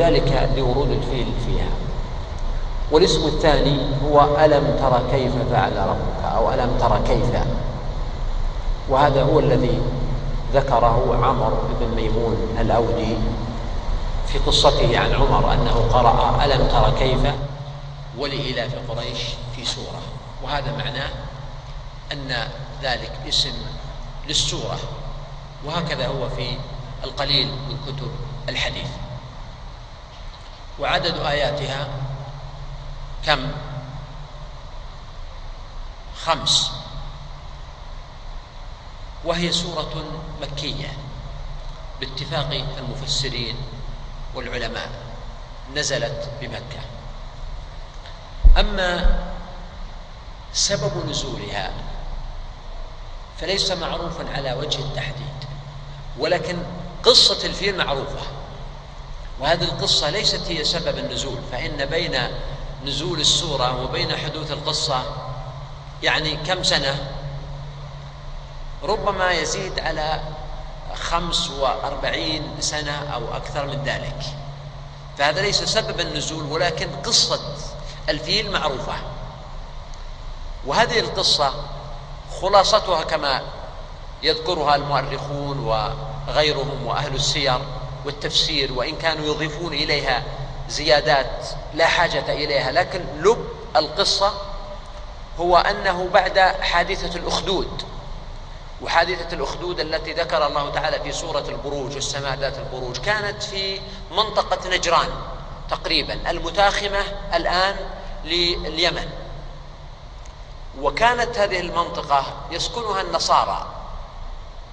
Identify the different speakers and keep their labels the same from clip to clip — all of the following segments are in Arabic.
Speaker 1: وذلك لورود الفيل فيها. والاسم الثاني هو ألم تر كيف فعل ربك أو ألم تر كيف. وهذا هو الذي ذكره عمر بن ميمون الأودي في قصته عن عمر أنه قرأ ألم تر كيف ولإلاف قريش في سورة. وهذا معناه أن ذلك اسم للسورة. وهكذا هو في القليل من كتب الحديث. وعدد آياتها كم؟ خمس. وهي سورة مكية باتفاق المفسرين والعلماء. نزلت بمكة. أما سبب نزولها فليس معروفا على وجه التحديد ولكن قصة الفيل معروفة. وهذه القصة ليست هي سبب النزول فإن بين نزول السورة وبين حدوث القصة يعني كم سنة؟ ربما يزيد على خمس وأربعين سنة أو أكثر من ذلك. فهذا ليس سبب النزول ولكن قصة الفيل معروفة. وهذه القصة خلاصتها كما يذكرها المؤرخون وغيرهم وأهل السير. والتفسير وإن كانوا يضيفون إليها زيادات لا حاجة إليها. لكن لب القصة هو أنه بعد حادثة الأخدود وحادثة الأخدود التي ذكر الله تعالى في سورة البروج والسماء ذات البروج كانت في منطقة نجران تقريبا المتاخمة الآن لليمن. وكانت هذه المنطقة يسكنها النصارى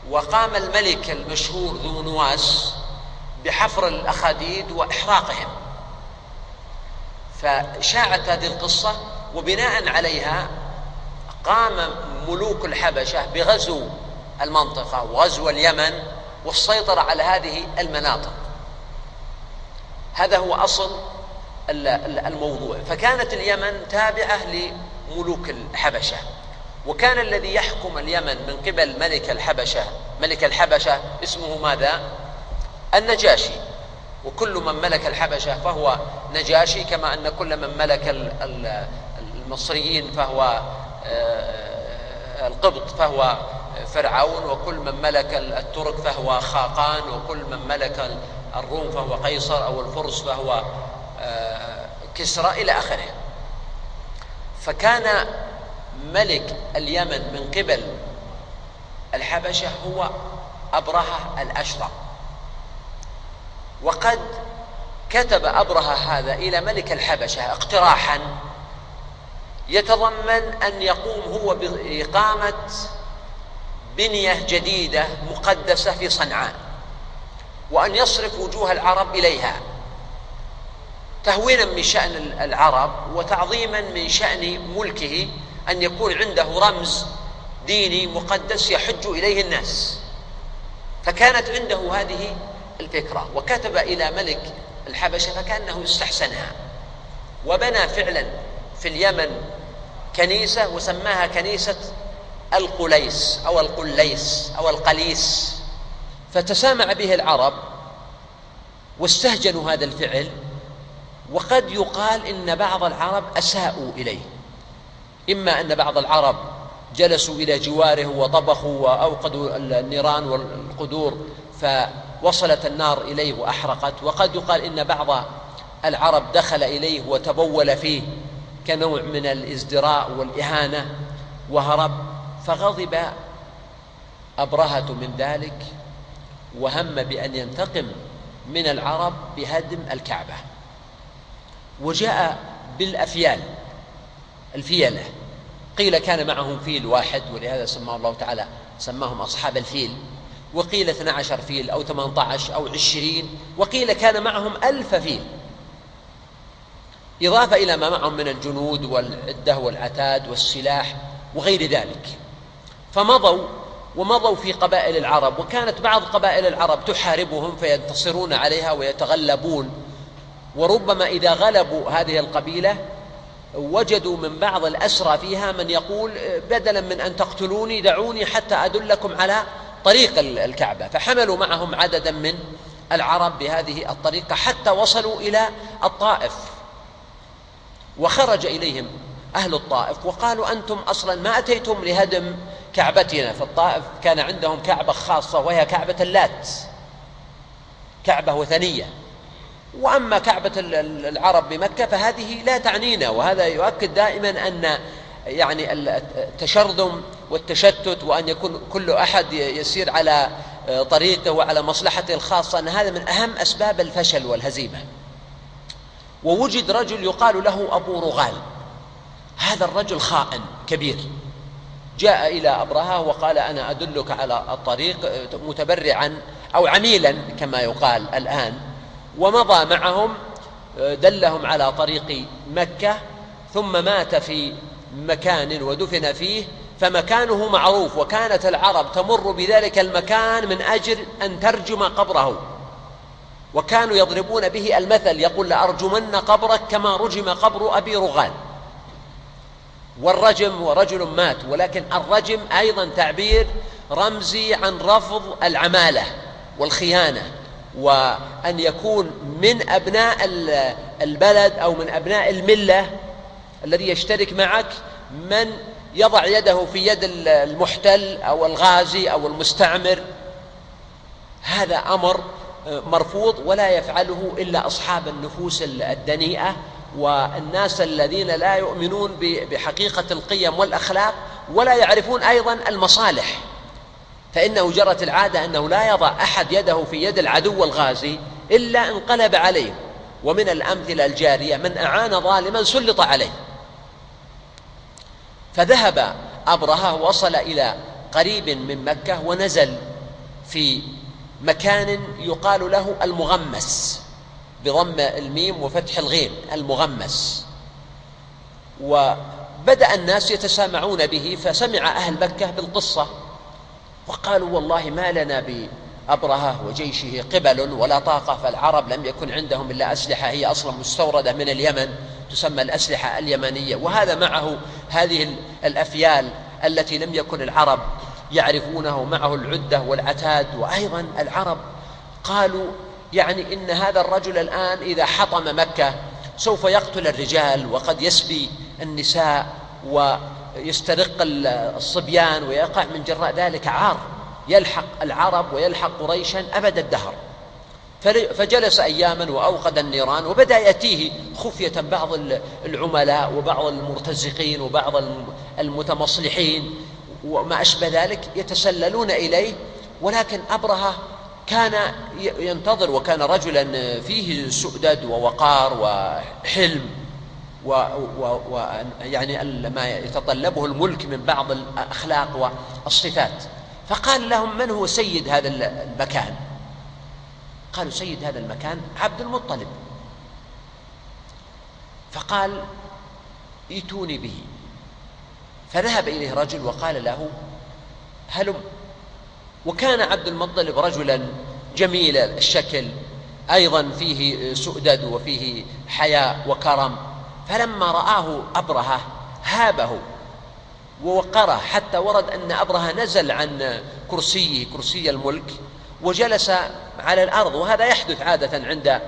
Speaker 1: وقام الملك المشهور ذو نواس بحفر الأخاديد وإحراقهم. فشاعت هذه القصة وبناء عليها قام ملوك الحبشة بغزو المنطقة وغزو اليمن والسيطرة على هذه المناطق. هذا هو أصل الموضوع. فكانت اليمن تابعة لملوك الحبشة. وكان الذي يحكم اليمن من قبل ملك الحبشة ملك الحبشة اسمه ماذا؟ النجاشي. وكل من ملك الحبشة فهو نجاشي كما أن كل من ملك المصريين فهو آه، القبط فهو فرعون وكل من ملك الترك فهو خاقان وكل من ملك الروم فهو قيصر أو الفرس فهو آه، كسرى إلى آخره. فكان ملك اليمن من قبل الحبشة هو أبرهة الأشرم وقد كتب أبرهة هذا إلى ملك الحبشة اقتراحا يتضمن أن يقوم هو بإقامة بنية جديدة مقدسة في صنعاء وأن يصرف وجوه العرب إليها تهوينا من شأن العرب وتعظيما من شأن ملكه أن يكون عنده رمز ديني مقدس يحج إليه الناس فكانت عنده هذه الفكرة. وكتب إلى ملك الحبشة فكأنه استحسنها. وبنى فعلا في اليمن كنيسة وسماها كنيسة القليس أو القليس أو القليس. فتسامع به العرب واستهجنوا هذا الفعل وقد يقال إن بعض العرب أساءوا إليه. إما أن بعض العرب جلسوا إلى جواره وطبخوا وأوقدوا النيران والقدور فوصلت النار إليه وأحرقت. وقد يقال إن بعض العرب دخل إليه وتبول فيه كنوع من الازدراء والإهانة وهرب فغضب أبرهة من ذلك وهم بأن ينتقم من العرب بهدم الكعبة. وجاء بالأفيال الفيلة. قيل كان معهم فيل واحد ولهذا سماه الله تعالى سماهم أصحاب الفيل. وقيل 12 فيل أو 18 أو 20 وقيل كان معهم ألف فيل. إضافة إلى ما معهم من الجنود والعدة والعتاد والسلاح وغير ذلك. فمضوا ومضوا في قبائل العرب وكانت بعض قبائل العرب تحاربهم فينتصرون عليها ويتغلبون. وربما إذا غلبوا هذه القبيلة وجدوا من بعض الأسرى فيها من يقول بدلا من أن تقتلوني دعوني حتى أدلكم على طريق الكعبة فحملوا معهم عددا من العرب بهذه الطريقة حتى وصلوا إلى الطائف. وخرج إليهم أهل الطائف وقالوا أنتم أصلا ما أتيتم لهدم كعبتنا في الطائف كان عندهم كعبة خاصة وهي كعبة اللات كعبة وثنية. وأما كعبة العرب بمكة فهذه لا تعنينا وهذا يؤكد دائما أن يعني التشرذم والتشتت وأن يكون كل أحد يسير على طريقه وعلى مصلحته الخاصة أن هذا من أهم أسباب الفشل والهزيمة. ووجد رجل يقال له أبو رغال. هذا الرجل خائن كبير. جاء إلى أبرهة وقال أنا أدلك على الطريق متبرعا أو عميلا كما يقال الآن. ومضى معهم دلهم على طريق مكة ثم مات في مكان ودفن فيه. فمكانه معروف وكانت العرب تمر بذلك المكان من أجل أن ترجم قبره. وكانوا يضربون به المثل يقول لأرجمن قبرك كما رجم قبر أبي رغال. والرجم ورجل مات ولكن الرجم أيضا تعبير رمزي عن رفض العمالة والخيانة وأن يكون من أبناء البلد أو من أبناء الملة الذي يشترك معك من يضع يده في يد المحتل أو الغازي أو المستعمر. هذا أمر مرفوض ولا يفعله إلا أصحاب النفوس الدنيئة والناس الذين لا يؤمنون بحقيقة القيم والأخلاق ولا يعرفون أيضا المصالح. فإنه جرت العادة أنه لا يضع أحد يده في يد العدو الغازي إلا انقلب عليه. ومن الأمثلة الجارية من أعان ظالما سلط عليه. فذهب أبرهة وصل إلى قريب من مكة ونزل في مكان يقال له المغمس بضم الميم وفتح الغين المغمس. وبدأ الناس يتسامعون به فسمع أهل مكة بالقصة وقالوا والله ما لنا بأبرهة وجيشه قبل ولا طاقة فالعرب لم يكن عندهم إلا أسلحة هي أصلا مستوردة من اليمن. تسمى الأسلحة اليمنية وهذا معه هذه الأفيال التي لم يكن العرب يعرفونه معه العدة والعتاد وأيضا العرب قالوا يعني إن هذا الرجل الآن إذا حطم مكة سوف يقتل الرجال وقد يسبي النساء ويسترق الصبيان ويقع من جراء ذلك عار يلحق العرب ويلحق قريشا أبد الدهر. فجلس أياما وأوقد النيران وبدأ يأتيه خفية بعض العملاء وبعض المرتزقين وبعض المتمصلحين وما أشبه ذلك يتسللون إليه ولكن أبرهة كان ينتظر وكان رجلا فيه سؤدد ووقار وحلم و, و, و يعني ما يتطلبه الملك من بعض الأخلاق والصفات. فقال لهم من هو سيد هذا المكان قالوا سيد هذا المكان عبد المطلب. فقال ائتوني به. فذهب إليه رجل وقال له هلم. وكان عبد المطلب رجلا جميل الشكل أيضا فيه سؤدد وفيه حياء وكرم. فلما رآه أبرهة هابه ووقره حتى ورد أن أبرهة نزل عن كرسيه كرسي الملك. وجلس على الأرض وهذا يحدث عادة عند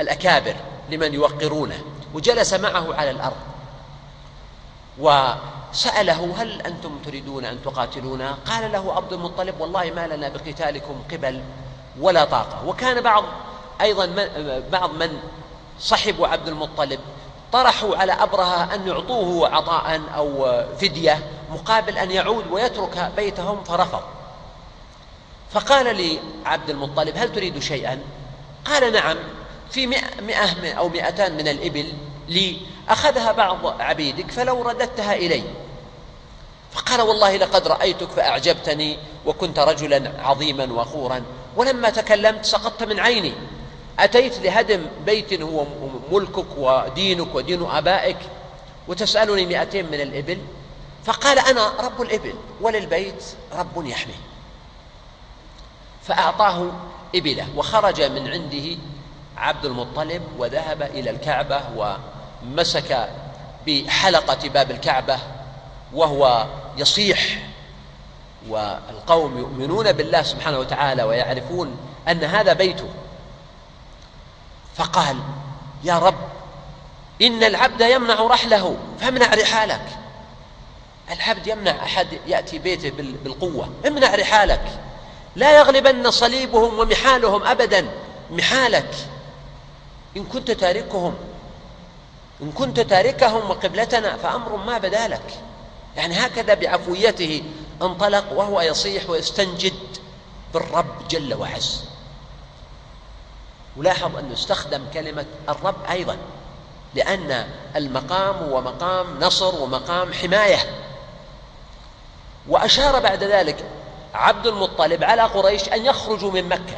Speaker 1: الأكابر لمن يوقرونه وجلس معه على الأرض. سأله هل أنتم تريدون أن تقاتلونا؟ قال له عبد المطلب والله ما لنا بقتالكم قبل ولا طاقة. وكان بعض أيضا من بعض من صحبوا عبد المطلب طرحوا على أبرهة أن يعطوه عطاء أو فدية مقابل أن يعود ويترك بيتهم فرفض. فقال لي عبد المطلب هل تريد شيئا؟ قال نعم في مئة, أو مئتان من الإبل لي أخذها بعض عبيدك فلو رددتها إلي. فقال والله لقد رأيتك فأعجبتني وكنت رجلا عظيما وقورا ولما تكلمت سقطت من عيني. أتيت لهدم بيت هو ملكك ودينك ودين آبائك وتسألني مئتين من الإبل. فقال أنا رب الإبل وللبيت رب يحميه فأعطاه إبله وخرج من عنده عبد المطلب وذهب إلى الكعبة ومسك بحلقة باب الكعبة وهو يصيح والقوم يؤمنون بالله سبحانه وتعالى ويعرفون أن هذا بيته. فقال يا رب إن العبد يمنع رحله فامنع رحالك. العبد يمنع أحد يأتي بيته بالقوة امنع رحالك. لا يغلبن صليبهم ومحالهم أبدا. محالك. إن كنت تاركهم. إن كنت تاركهم وقبلتنا فأمر ما بدا لك يعني هكذا بعفويته انطلق وهو يصيح ويستنجد بالرب جل وعز. ولاحظ أنه استخدم كلمة الرب أيضا لأن المقام هو مقام نصر ومقام حماية. وأشار بعد ذلك عبد المطلب على قريش أن يخرجوا من مكة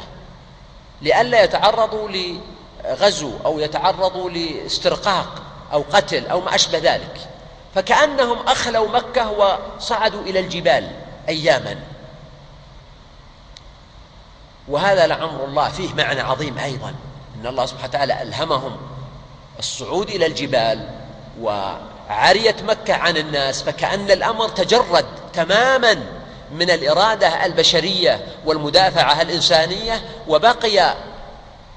Speaker 1: لئلا يتعرضوا لغزو أو يتعرضوا لاسترقاق أو قتل أو ما أشبه ذلك. فكأنهم أخلوا مكة وصعدوا إلى الجبال أياما. وهذا لعمر الله فيه معنى عظيم أيضا. إن الله سبحانه وتعالى ألهمهم الصعود إلى الجبال وعرية مكة عن الناس فكأن الأمر تجرد تماما. من الإرادة البشرية والمدافعة الإنسانية وبقي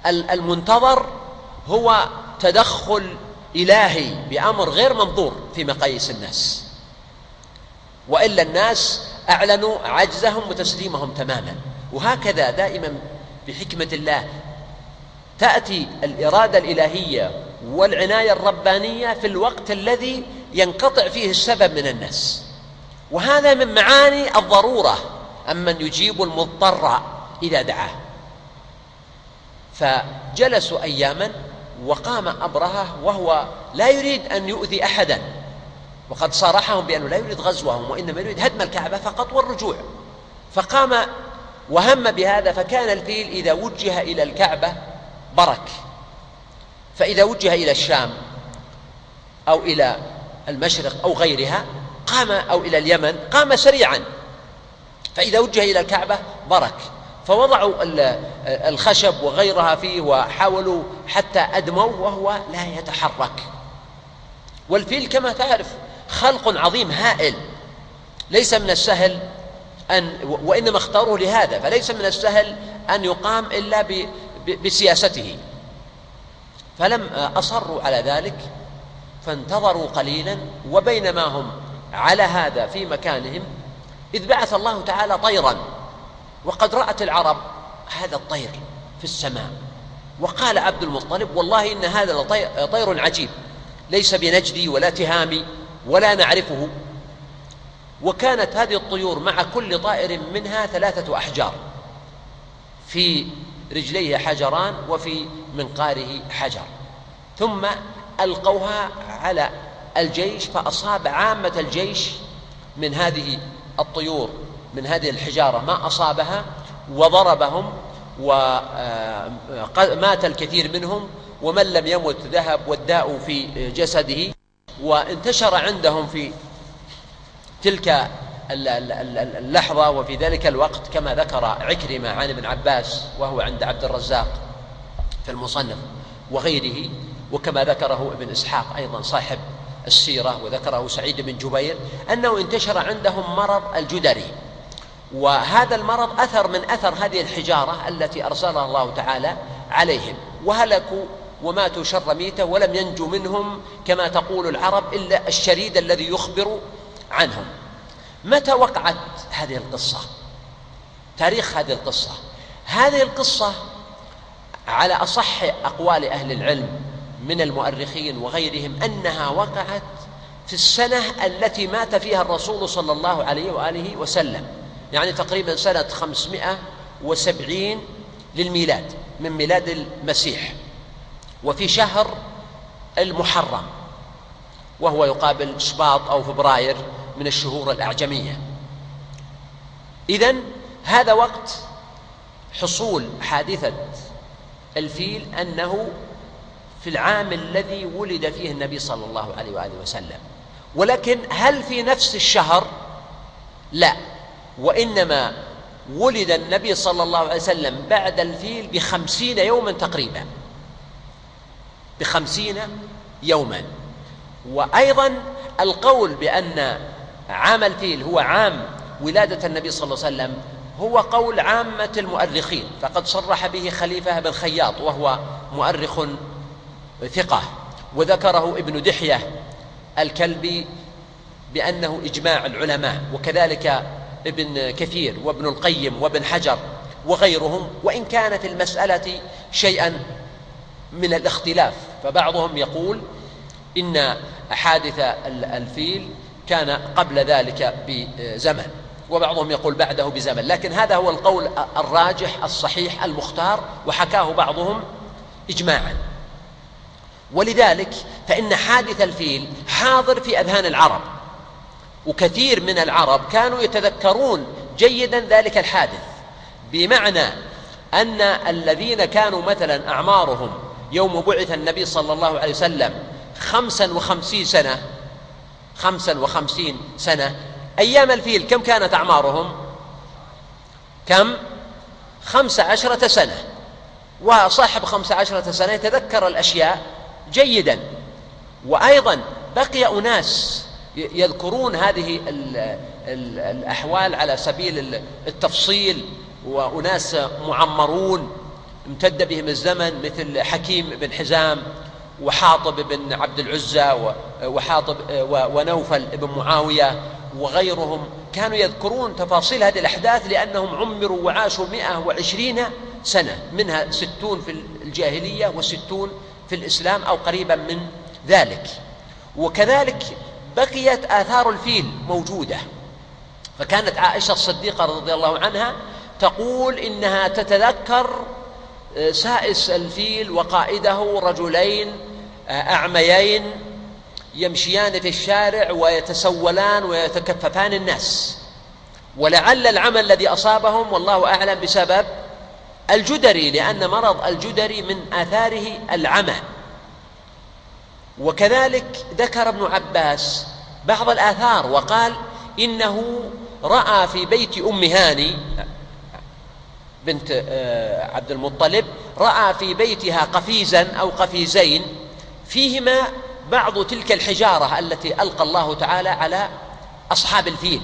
Speaker 1: المنتظر هو تدخل إلهي بأمر غير منظور في مقاييس الناس. وإلا الناس أعلنوا عجزهم وتسليمهم تماما. وهكذا دائما بحكمة الله تأتي الإرادة الإلهية والعناية الربانية في الوقت الذي ينقطع فيه السبب من الناس. وهذا من معاني الضرورة أمن يجيب المضطر إذا دعاه. فجلسوا أياما وقام أبرهة وهو لا يريد أن يؤذي أحدا. وقد صارحهم بأنه لا يريد غزوهم وإنما يريد هدم الكعبة فقط والرجوع. فقام وهم بهذا فكان الفيل إذا وجه إلى الكعبة برك. فإذا وجه إلى الشام أو إلى المشرق أو غيرها قام أو إلى اليمن قام سريعا فإذا وجه إلى الكعبة برك. فوضعوا الخشب وغيرها فيه وحاولوا حتى أدموا وهو لا يتحرك. والفيل كما تعرف خلق عظيم هائل. ليس من السهل أن وإنما اختاروه لهذا. فليس من السهل أن يقام إلا بسياسته. فلم أصروا على ذلك فانتظروا قليلا وبينما هم على هذا في مكانهم إذ بعث الله تعالى طيرا وقد رأت العرب هذا الطير في السماء. وقال عبد المطلب والله إن هذا طير عجيب ليس بنجدي ولا تهامي ولا نعرفه. وكانت هذه الطيور مع كل طائر منها ثلاثة أحجار في رجليه حجران وفي منقاره حجر. ثم ألقوها على الجيش فأصاب عامة الجيش من هذه الطيور من هذه الحجارة. ما أصابها؟ وضربهم ومات الكثير منهم ومن لم يمت ذهب والداء في جسده. وانتشر عندهم في تلك اللحظة وفي ذلك الوقت كما ذكر عكرمة عن ابن عباس وهو عند عبد الرزاق في المصنف وغيره وكما ذكره ابن إسحاق أيضا صاحب السيرة وذكره سعيد بن جبير أنه انتشر عندهم مرض الجدري. وهذا المرض أثر من أثر هذه الحجارة التي أرسلها الله تعالى عليهم. وهلكوا وماتوا شر ميتة ولم ينجو منهم كما تقول العرب إلا الشريد الذي يخبر عنهم. متى وقعت هذه القصة؟ تاريخ هذه القصة. هذه القصة على أصح أقوال أهل العلم من المؤرخين وغيرهم أنها وقعت في السنة التي مات فيها الرسول صلى الله عليه وآله وسلم. يعني تقريبا خمسمائة وسبعين للميلاد من ميلاد المسيح. وفي شهر المحرم وهو يقابل شباط أو فبراير من الشهور الأعجمية. إذن هذا وقت حصول حادثة الفيل أنه في العام الذي ولد فيه النبي صلى الله عليه وآله وسلم. ولكن هل في نفس الشهر؟ لا. وإنما ولد النبي صلى الله عليه وسلم بعد الفيل بخمسين يوما تقريبا. بخمسين يوما. وأيضا القول بأن عام الفيل هو عام ولادة النبي صلى الله عليه وسلم هو قول عامة المؤرخين. فقد صرح به خليفة بن خياط وهو مؤرخ ثقة. وذكره ابن دحية الكلبي بأنه إجماع العلماء وكذلك ابن كثير وابن القيم وابن حجر وغيرهم وإن كان في المسألة شيئا من الاختلاف. فبعضهم يقول إن حادث الفيل كان قبل ذلك بزمن وبعضهم يقول بعده بزمن. لكن هذا هو القول الراجح الصحيح المختار وحكاه بعضهم إجماعا. ولذلك فإن حادث الفيل حاضر في أذهان العرب وكثير من العرب كانوا يتذكرون جيدا ذلك الحادث بمعنى أن الذين كانوا مثلا أعمارهم يوم بعث النبي صلى الله عليه وسلم خمسا وخمسين سنة خمسا وخمسين سنة أيام الفيل كم كانت أعمارهم؟ كم؟ خمس عشرة سنة. وصاحب خمس عشرة سنة يتذكر الأشياء جيدا. وأيضا بقي أناس يذكرون هذه الأحوال على سبيل التفصيل وأناس معمرون امتد بهم الزمن مثل حكيم بن حزام وحاطب بن عبد العزى وحاطب ونوفل بن معاوية وغيرهم كانوا يذكرون تفاصيل هذه الأحداث لأنهم عمروا وعاشوا مئة وعشرين سنة منها ستون في الجاهلية وستون في الإسلام أو قريبا من ذلك. وكذلك بقيت آثار الفيل موجودة. فكانت عائشة الصديقة رضي الله عنها تقول إنها تتذكر آه، سائس الفيل وقائده رجلين آه، أعميين يمشيان في الشارع ويتسولان ويتكففان الناس. ولعل العمى الذي أصابهم والله أعلم بسبب الجدري لأن مرض الجدري من آثاره العمى. وكذلك ذكر ابن عباس بعض الآثار وقال إنه رأى في بيت أم هاني بنت آه، عبد المطلب رأى في بيتها قفيزا أو قفيزين فيهما بعض تلك الحجارة التي ألقى الله تعالى على أصحاب الفيل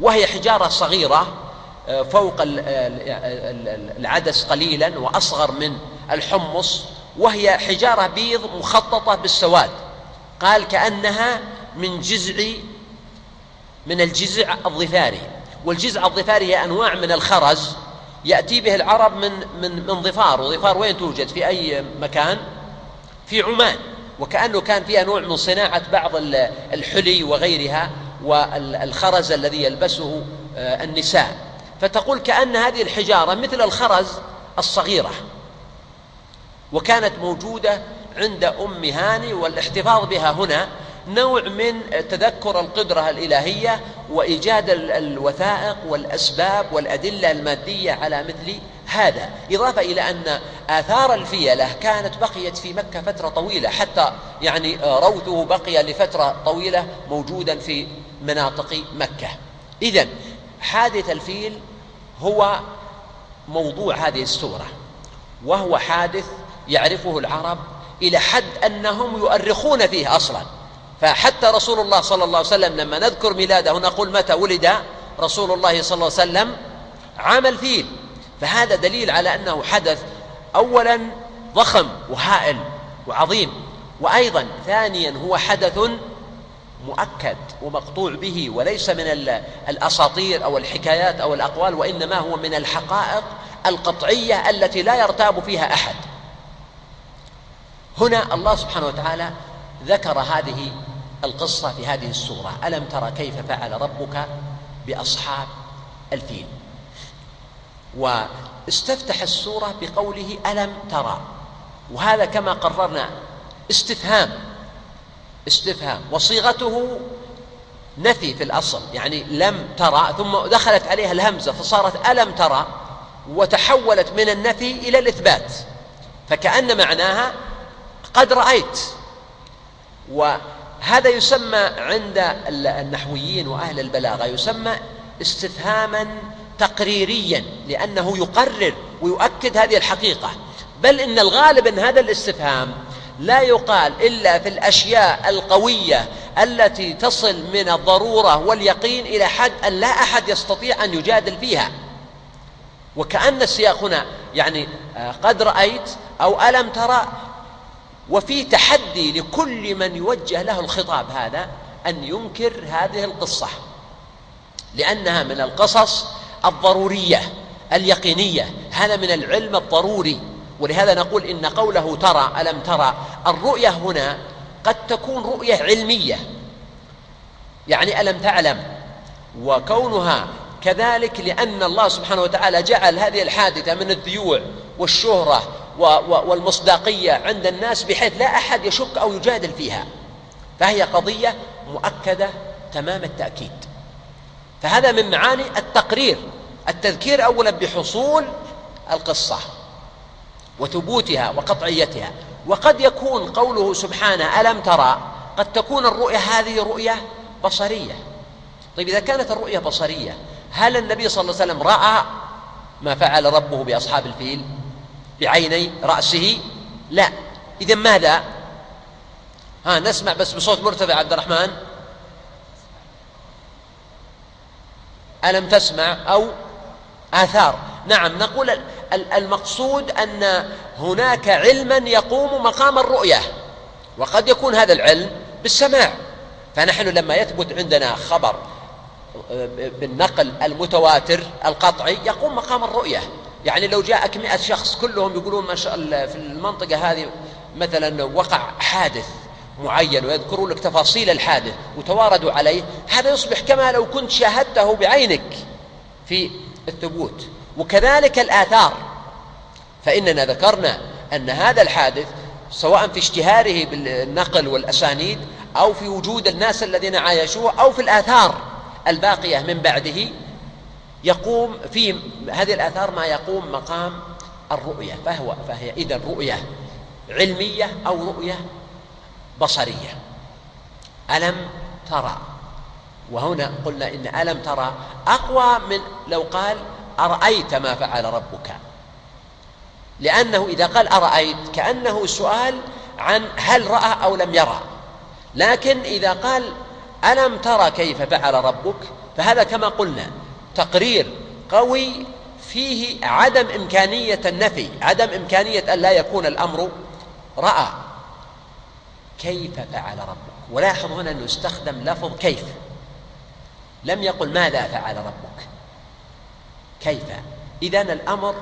Speaker 1: وهي حجارة صغيرة فوق العدس قليلا وأصغر من الحمص وهي حجارة بيض مخططة بالسواد. قال كأنها من جزع من الجزع الظفاري. والجزع الظفاري هي أنواع من الخرز يأتي به العرب من من من ظفار. وظفار وين توجد؟ في أي مكان؟ في عمان. وكأنه كان فيها نوع من صناعة بعض الحلي وغيرها والخرز الذي يلبسه آه، النساء. فتقول كأن هذه الحجارة مثل الخرز الصغيرة وكانت موجودة عند أم هاني والاحتفاظ بها هنا نوع من تذكر القدرة الإلهية وإيجاد الوثائق والأسباب والأدلة المادية على مثل هذا إضافة إلى أن آثار الفيلة كانت بقيت في مكة فترة طويلة حتى يعني روثه بقي لفترة طويلة موجودا في مناطق مكة. إذا حادث الفيل هو موضوع هذه السورة وهو حادث يعرفه العرب إلى حد أنهم يؤرخون فيه أصلا. فحتى رسول الله صلى الله عليه وسلم لما نذكر ميلاده نقول متى ولد رسول الله صلى الله عليه وسلم؟ عام الفيل فهذا دليل على أنه حدث أولا ضخم وهائل وعظيم. وأيضا ثانيا هو حدث مؤكد ومقطوع به وليس من الأساطير أو الحكايات أو الأقوال وإنما هو من الحقائق القطعية التي لا يرتاب فيها أحد. هنا الله سبحانه وتعالى ذكر هذه القصة في هذه السورة. ألم ترى كيف فعل ربك بأصحاب الفيل؟ واستفتح السورة بقوله ألم ترى وهذا كما قررنا استفهام استفهام. وصيغته نفي في الأصل يعني لم ترى ثم دخلت عليها الهمزة فصارت ألم ترى وتحولت من النفي إلى الإثبات. فكأن معناها قد رأيت. وهذا يسمى عند النحويين وأهل البلاغة يسمى استفهاما تقريريا لأنه يقرر ويؤكد هذه الحقيقة. بل إن الغالب أن هذا الاستفهام لا يقال إلا في الأشياء القوية التي تصل من الضرورة واليقين إلى حد أن لا أحد يستطيع أن يجادل فيها. وكأن السياق هنا يعني آه، قد رأيت أو ألم ترى وفي تحدي لكل من يوجه له الخطاب هذا أن ينكر هذه القصة. لأنها من القصص الضرورية اليقينية هذا من العلم الضروري. ولهذا نقول إن قوله ترى ألم ترى؟ الرؤية هنا قد تكون رؤية علمية. يعني ألم تعلم؟ وكونها كذلك لأن الله سبحانه وتعالى جعل هذه الحادثة من الذيوع والشهرة والمصداقية عند الناس بحيث لا أحد يشك أو يجادل فيها. فهي قضية مؤكدة تمام التأكيد. فهذا من معاني التقرير التذكير أولا بحصول القصة. وثبوتها وقطعيتها. وقد يكون قوله سبحانه ألم ترى؟ قد تكون الرؤية هذه رؤية بصرية. طيب إذا كانت الرؤية بصرية هل النبي صلى الله عليه وسلم رأى ما فعل ربه بأصحاب الفيل؟ بعيني؟ رأسه؟ لا. إذا ماذا؟ ها نسمع بس بصوت مرتفع عبد الرحمن. ألم تسمع؟ أو آثار. نعم نقول المقصود أن هناك علما يقوم مقام الرؤية وقد يكون هذا العلم بالسماع. فنحن لما يثبت عندنا خبر بالنقل المتواتر القطعي يقوم مقام الرؤية. يعني لو جاءك مئة شخص كلهم يقولون ما شاء الله في المنطقة هذه مثلا وقع حادث معين ويذكرون لك تفاصيل الحادث وتواردوا عليه هذا يصبح كما لو كنت شاهدته بعينك في الثبوت. وكذلك الآثار. فإننا ذكرنا أن هذا الحادث سواء في اشتهاره بالنقل والأسانيد أو في وجود الناس الذين عايشوه أو في الآثار الباقية من بعده يقوم في هذه الآثار ما يقوم مقام الرؤية فهو فهي إذا رؤية علمية أو رؤية بصرية. ألم ترى؟ وهنا قلنا إن ألم ترى أقوى من لو قال أرأيت ما فعل ربك. لأنه إذا قال أرأيت كأنه سؤال عن هل رأى أو لم يرى. لكن إذا قال ألم ترى كيف فعل ربك فهذا كما قلنا تقرير قوي فيه عدم إمكانية النفي عدم إمكانية أن لا يكون الأمر رأى. كيف فعل ربك؟ ولاحظ هنا أنه استخدم لفظ كيف. لم يقل ماذا فعل ربك. كيف؟ إذا الأمر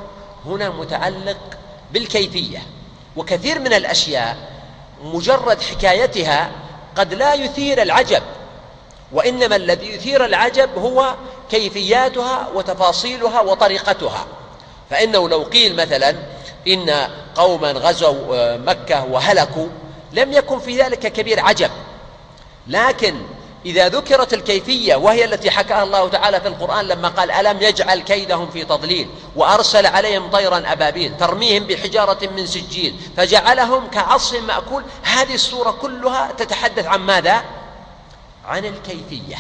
Speaker 1: هنا متعلق بالكيفية وكثير من الأشياء مجرد حكايتها قد لا يثير العجب وإنما الذي يثير العجب هو كيفياتها وتفاصيلها وطريقتها. فإنه لو قيل مثلا إن قوما غزوا آه، مكة وهلكوا لم يكن في ذلك كبير عجب. لكن إذا ذكرت الكيفية وهي التي حكاها الله تعالى في القرآن لما قال ألم يجعل كيدهم في تضليل وأرسل عليهم طيرا أبابيل ترميهم بحجارة من سجيل فجعلهم كعصف مأكول. هذه السورة كلها تتحدث عن ماذا؟ عن الكيفية.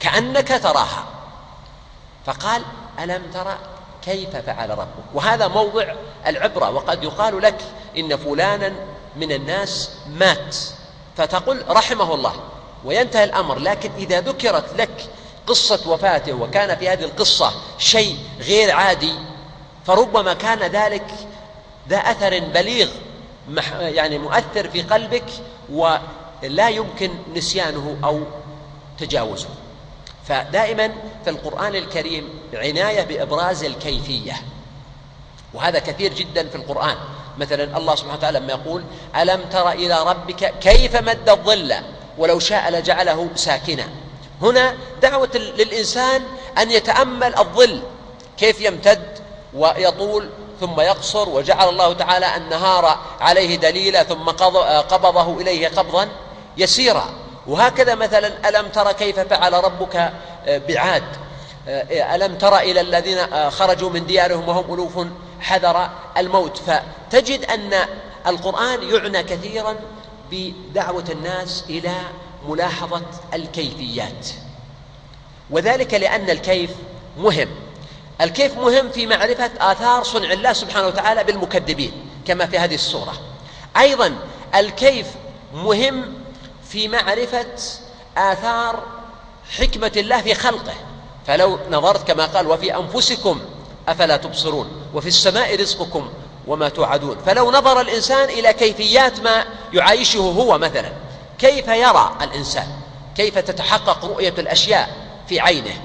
Speaker 1: كأنك تراها. فقال ألم ترى كيف فعل ربك؟ وهذا موضع العبرة وقد يقال لك إن فلانا من الناس مات. فتقول رحمه الله وينتهي الأمر لكن إذا ذكرت لك قصة وفاته وكان في هذه القصة شيء غير عادي فربما كان ذلك ذا أثر بليغ يعني مؤثر في قلبك لا يمكن نسيانه أو تجاوزه. فدائما في القرآن الكريم عناية بإبراز الكيفية وهذا كثير جدا في القرآن. مثلا الله سبحانه وتعالى لما يقول ألم تر إلى ربك كيف مد الظل؟ ولو شاء لجعله ساكنا. هنا دعوة للإنسان أن يتأمل الظل كيف يمتد ويطول ثم يقصر وجعل الله تعالى النهار عليه دليلا ثم قبضه إليه قبضا يسيرا. وهكذا مثلا ألم تر كيف فعل ربك بعاد؟ ألم تر إلى الذين خرجوا من ديارهم وهم ألوف؟ حذر الموت. فتجد أن القرآن يعنى كثيرا بدعوة الناس إلى ملاحظة الكيفيات. وذلك لأن الكيف مهم. الكيف مهم في معرفة آثار صنع الله سبحانه وتعالى بالمكذبين كما في هذه السورة. أيضا الكيف مهم في معرفة آثار حكمة الله في خلقه. فلو نظرت كما قال وفي أنفسكم أفلا تبصرون؟ وفي السماء رزقكم وما توعدون. فلو نظر الإنسان إلى كيفيات ما يعايشه هو مثلا كيف يرى الإنسان؟ كيف تتحقق رؤية الأشياء في عينه؟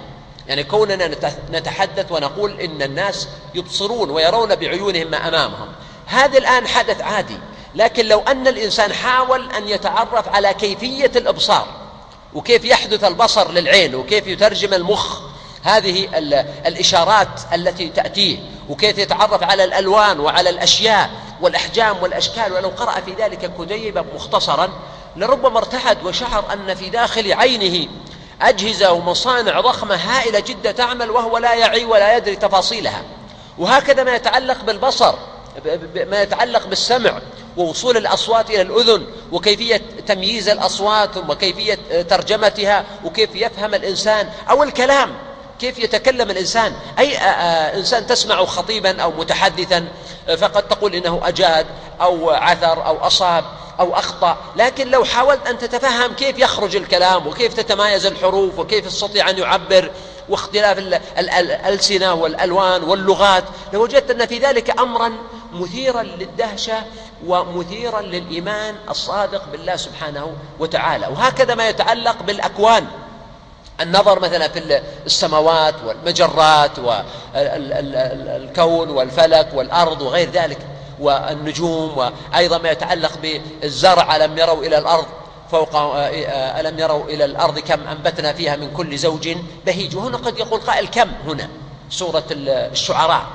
Speaker 1: يعني كوننا نتحدث ونقول إن الناس يبصرون ويرون بعيونهم ما أمامهم. هذا الآن حدث عادي لكن لو أن الإنسان حاول أن يتعرف على كيفية الإبصار وكيف يحدث البصر للعين وكيف يترجم المخ هذه الإشارات التي تأتيه وكيف يتعرف على الألوان وعلى الأشياء والأحجام والأشكال. ولو قرأ في ذلك كتيبا مختصرا لربما ارتحد وشعر أن في داخل عينه أجهزة ومصانع ضخمة هائلة جدا تعمل وهو لا يعي ولا يدري تفاصيلها. وهكذا ما يتعلق بالبصر ما يتعلق بالسمع ووصول الأصوات إلى الأذن وكيفية تمييز الأصوات وكيفية ترجمتها وكيف يفهم الإنسان أو الكلام. كيف يتكلم الإنسان؟ أي إنسان تسمع خطيبا أو متحدثا فقد تقول إنه أجاد أو عثر أو أصاب أو أخطأ. لكن لو حاولت أن تتفهم كيف يخرج الكلام وكيف تتمايز الحروف وكيف يستطيع أن يعبر واختلاف الألسنة والألوان واللغات لوجدت أن في ذلك أمرا مثيرا للدهشة ومثيرا للإيمان الصادق بالله سبحانه وتعالى. وهكذا ما يتعلق بالأكوان. النظر مثلا في السماوات والمجرات والكون والفلك والأرض وغير ذلك والنجوم وأيضا ما يتعلق بالزرع. ألم يروا إلى الأرض فوق ألم يروا إلى الأرض كم أنبتنا فيها من كل زوج بهيج. وهنا قد يقول قائل كم هنا؟ سورة الشعراء.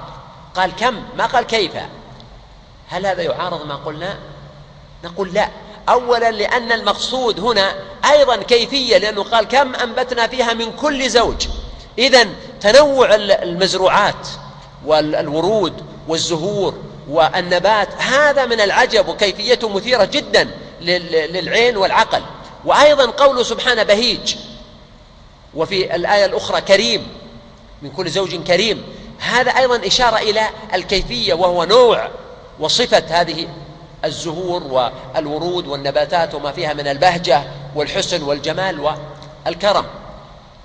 Speaker 1: قال كم؟ ما قال كيف؟ هل هذا يعارض ما قلنا؟ نقول لا. أولا لأن المقصود هنا أيضا كيفية لأنه قال كم أنبتنا فيها من كل زوج. إذا تنوع المزروعات والورود والزهور والنبات هذا من العجب وكيفيته مثيرة جدا للعين والعقل. وأيضا قوله سبحانه بهيج. وفي الآية الأخرى كريم من كل زوج كريم. هذا أيضا إشارة إلى الكيفية وهو نوع وصفة هذه الزهور والورود والنباتات وما فيها من البهجة والحسن والجمال والكرم.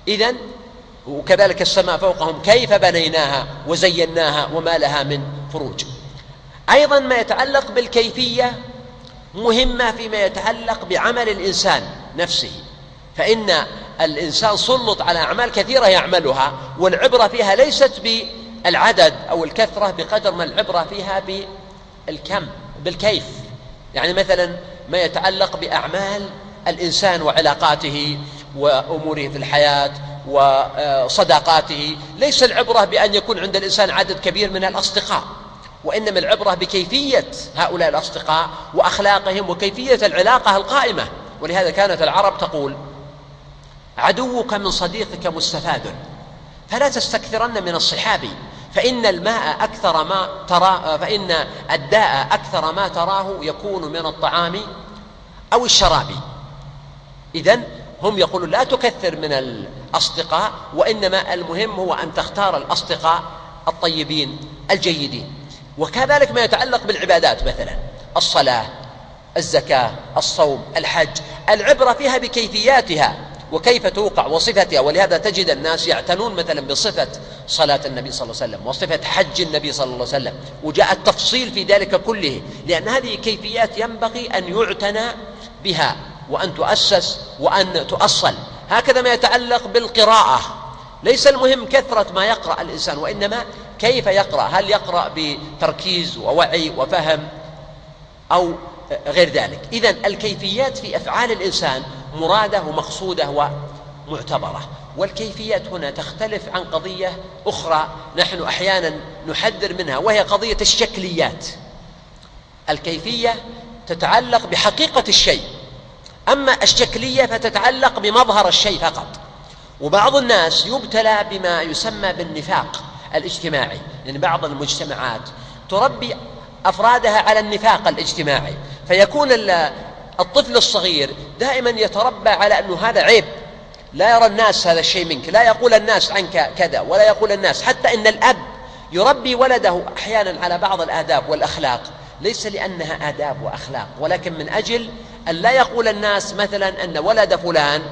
Speaker 1: إذا وكذلك السماء فوقهم كيف بنيناها وزيناها وما لها من فروج. أيضا ما يتعلق بالكيفية مهمة فيما يتعلق بعمل الإنسان نفسه. فإن الإنسان سلط على أعمال كثيرة يعملها والعبرة فيها ليست بالعدد أو الكثرة بقدر ما العبرة فيها بالكم. بالكيف. يعني مثلا ما يتعلق بأعمال الإنسان وعلاقاته وأموره في الحياة وصداقاته ليس العبرة بأن يكون عند الإنسان عدد كبير من الأصدقاء وإنما العبرة بكيفية هؤلاء الأصدقاء وأخلاقهم وكيفية العلاقة القائمة. ولهذا كانت العرب تقول عدوك من صديقك مستفاد فلا تستكثرن من الصحاب فإن الماء أكثر ما ترى فإن الداء أكثر ما تراه يكون من الطعام أو الشراب. إذن هم يقولون لا تكثر من الأصدقاء وإنما المهم هو أن تختار الأصدقاء الطيبين الجيدين. وكذلك ما يتعلق بالعبادات مثلا الصلاة الزكاة الصوم الحج. العبرة فيها بكيفياتها. وكيف توقع وصفتها ولهذا تجد الناس يعتنون مثلا بصفة صلاة النبي صلى الله عليه وسلم وصفة حج النبي صلى الله عليه وسلم وجاء التفصيل في ذلك كله لأن هذه كيفيات ينبغي أن يعتنى بها وأن تؤسس وأن تؤصل. هكذا ما يتعلق بالقراءة. ليس المهم كثرة ما يقرأ الإنسان وإنما كيف يقرأ؟ هل يقرأ بتركيز ووعي وفهم أو غير ذلك. إذا الكيفيات في أفعال الإنسان مرادة ومقصودة ومعتبرة. والكيفيات هنا تختلف عن قضية أخرى نحن أحيانا نحذر منها وهي قضية الشكليات. الكيفية تتعلق بحقيقة الشيء أما الشكلية فتتعلق بمظهر الشيء فقط. وبعض الناس يبتلى بما يسمى بالنفاق الاجتماعي. يعني بعض المجتمعات تربي أفرادها على النفاق الاجتماعي. فيكون الطفل الصغير دائما يتربى على أنه هذا عيب. لا يرى الناس هذا الشيء منك. لا يقول الناس عنك كذا ولا يقول الناس. حتى إن الأب يربي ولده أحيانا على بعض الآداب والأخلاق. ليس لأنها آداب وأخلاق ولكن من أجل أن لا يقول الناس مثلا أن ولد فلان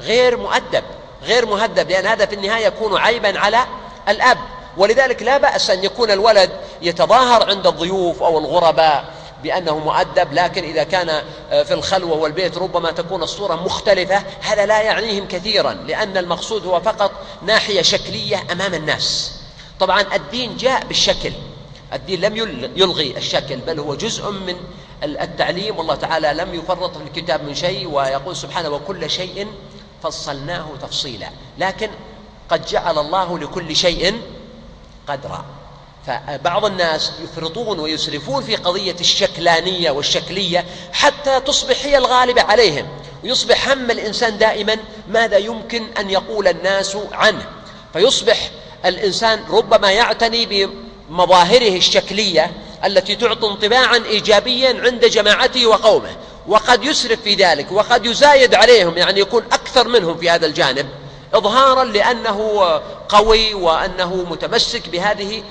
Speaker 1: غير مؤدب غير مهذب لأن هذا في النهاية يكون عيبا على الأب. ولذلك لا بأس أن يكون الولد يتظاهر عند الضيوف أو الغرباء بأنه مؤدب لكن إذا كان آه، في الخلوة والبيت ربما تكون الصورة مختلفة هذا لا يعنيهم كثيرا لأن المقصود هو فقط ناحية شكلية أمام الناس. طبعا الدين جاء بالشكل. الدين لم يلغي الشكل بل هو جزء من التعليم. والله تعالى لم يفرط في الكتاب من شيء ويقول سبحانه وكل شيء فصلناه تفصيلا. لكن قد جعل الله لكل شيء قدرا. فبعض الناس يفرطون ويسرفون في قضية الشكلانية والشكلية حتى تصبح هي الغالبة عليهم ويصبح هم الإنسان دائما ماذا يمكن أن يقول الناس عنه. فيصبح الإنسان ربما يعتني بمظاهره الشكلية التي تعطي انطباعا إيجابيا عند جماعته وقومه وقد يسرف في ذلك وقد يزايد عليهم يعني يكون أكثر منهم في هذا الجانب. إظهارا لأنه قوي وأنه متمسك بهذه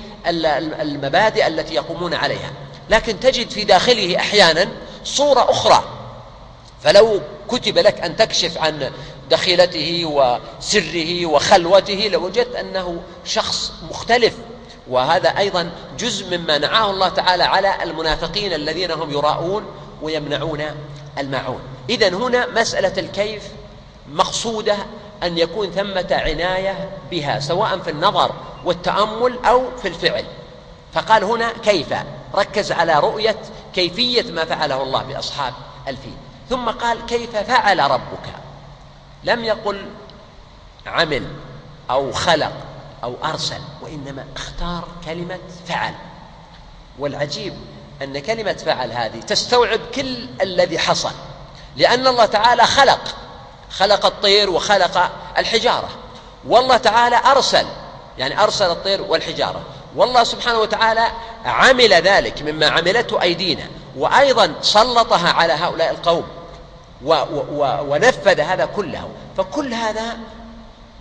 Speaker 1: المبادئ التي يقومون عليها. لكن تجد في داخله أحيانا صورة أخرى. فلو كتب لك أن تكشف عن دخيلته وسره وخلوته لوجدت أنه شخص مختلف. وهذا أيضا جزء مما نعاه الله تعالى على المنافقين الذين هم يراءون ويمنعون الماعون. إذا هنا مسألة الكيف مقصودة أن يكون ثمة عناية بها سواء في النظر والتأمل أو في الفعل. فقال هنا كيف؟ ركز على رؤية كيفية ما فعله الله بأصحاب الفيل. ثم قال كيف فعل ربك؟ لم يقل عمل أو خلق أو أرسل وإنما اختار كلمة فعل. والعجيب أن كلمة فعل هذه تستوعب كل الذي حصل لأن الله تعالى خلق خلق الطير وخلق الحجارة. والله تعالى أرسل يعني أرسل الطير والحجارة. والله سبحانه وتعالى عمل ذلك مما عملته أيدينا وأيضا سلطها على هؤلاء القوم و و ونفذ هذا كله. فكل هذا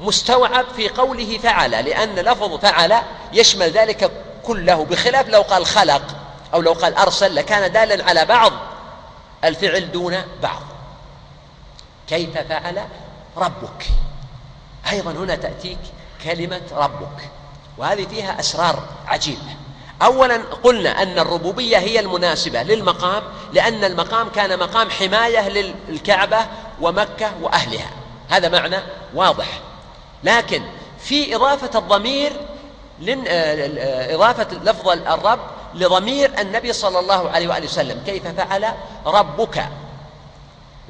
Speaker 1: مستوعب في قوله فعل لأن لفظ فعل يشمل ذلك كله بخلاف لو قال خلق أو لو قال أرسل لكان دالا على بعض الفعل دون بعض. كيف فعل ربك. أيضا هنا تأتيك كلمة ربك وهذه فيها أسرار عجيبة. أولا قلنا أن الربوبية هي المناسبة للمقام لأن المقام كان مقام حماية للكعبة ومكة وأهلها. هذا معنى واضح. لكن في إضافة الضمير إضافة لفظ الرب لضمير النبي صلى الله عليه وآله وسلم. كيف فعل ربك؟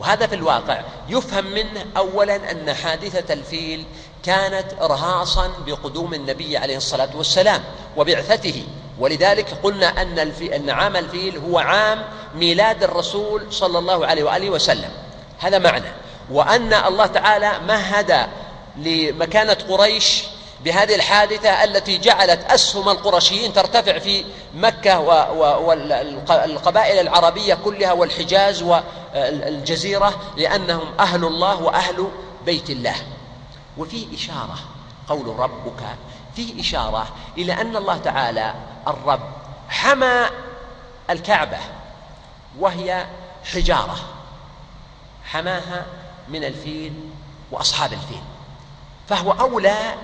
Speaker 1: وهذا في الواقع يفهم منه أولا أن حادثة الفيل كانت إرهاصا بقدوم النبي عليه الصلاة والسلام وبعثته. ولذلك قلنا الفي... أن عام الفيل هو عام ميلاد الرسول صلى الله عليه وآله وسلم. هذا معنى. وأن الله تعالى مهد لمكانة قريش بهذه الحادثة التي جعلت أسهم القرشيين ترتفع في مكة والقبائل العربية كلها والحجاز والجزيرة لأنهم أهل الله وأهل بيت الله. وفي إشارة قول ربك فيه إشارة إلى أن الله تعالى الرب حمى الكعبة وهي حجارة. حماها من الفيل وأصحاب الفيل. فهو أولى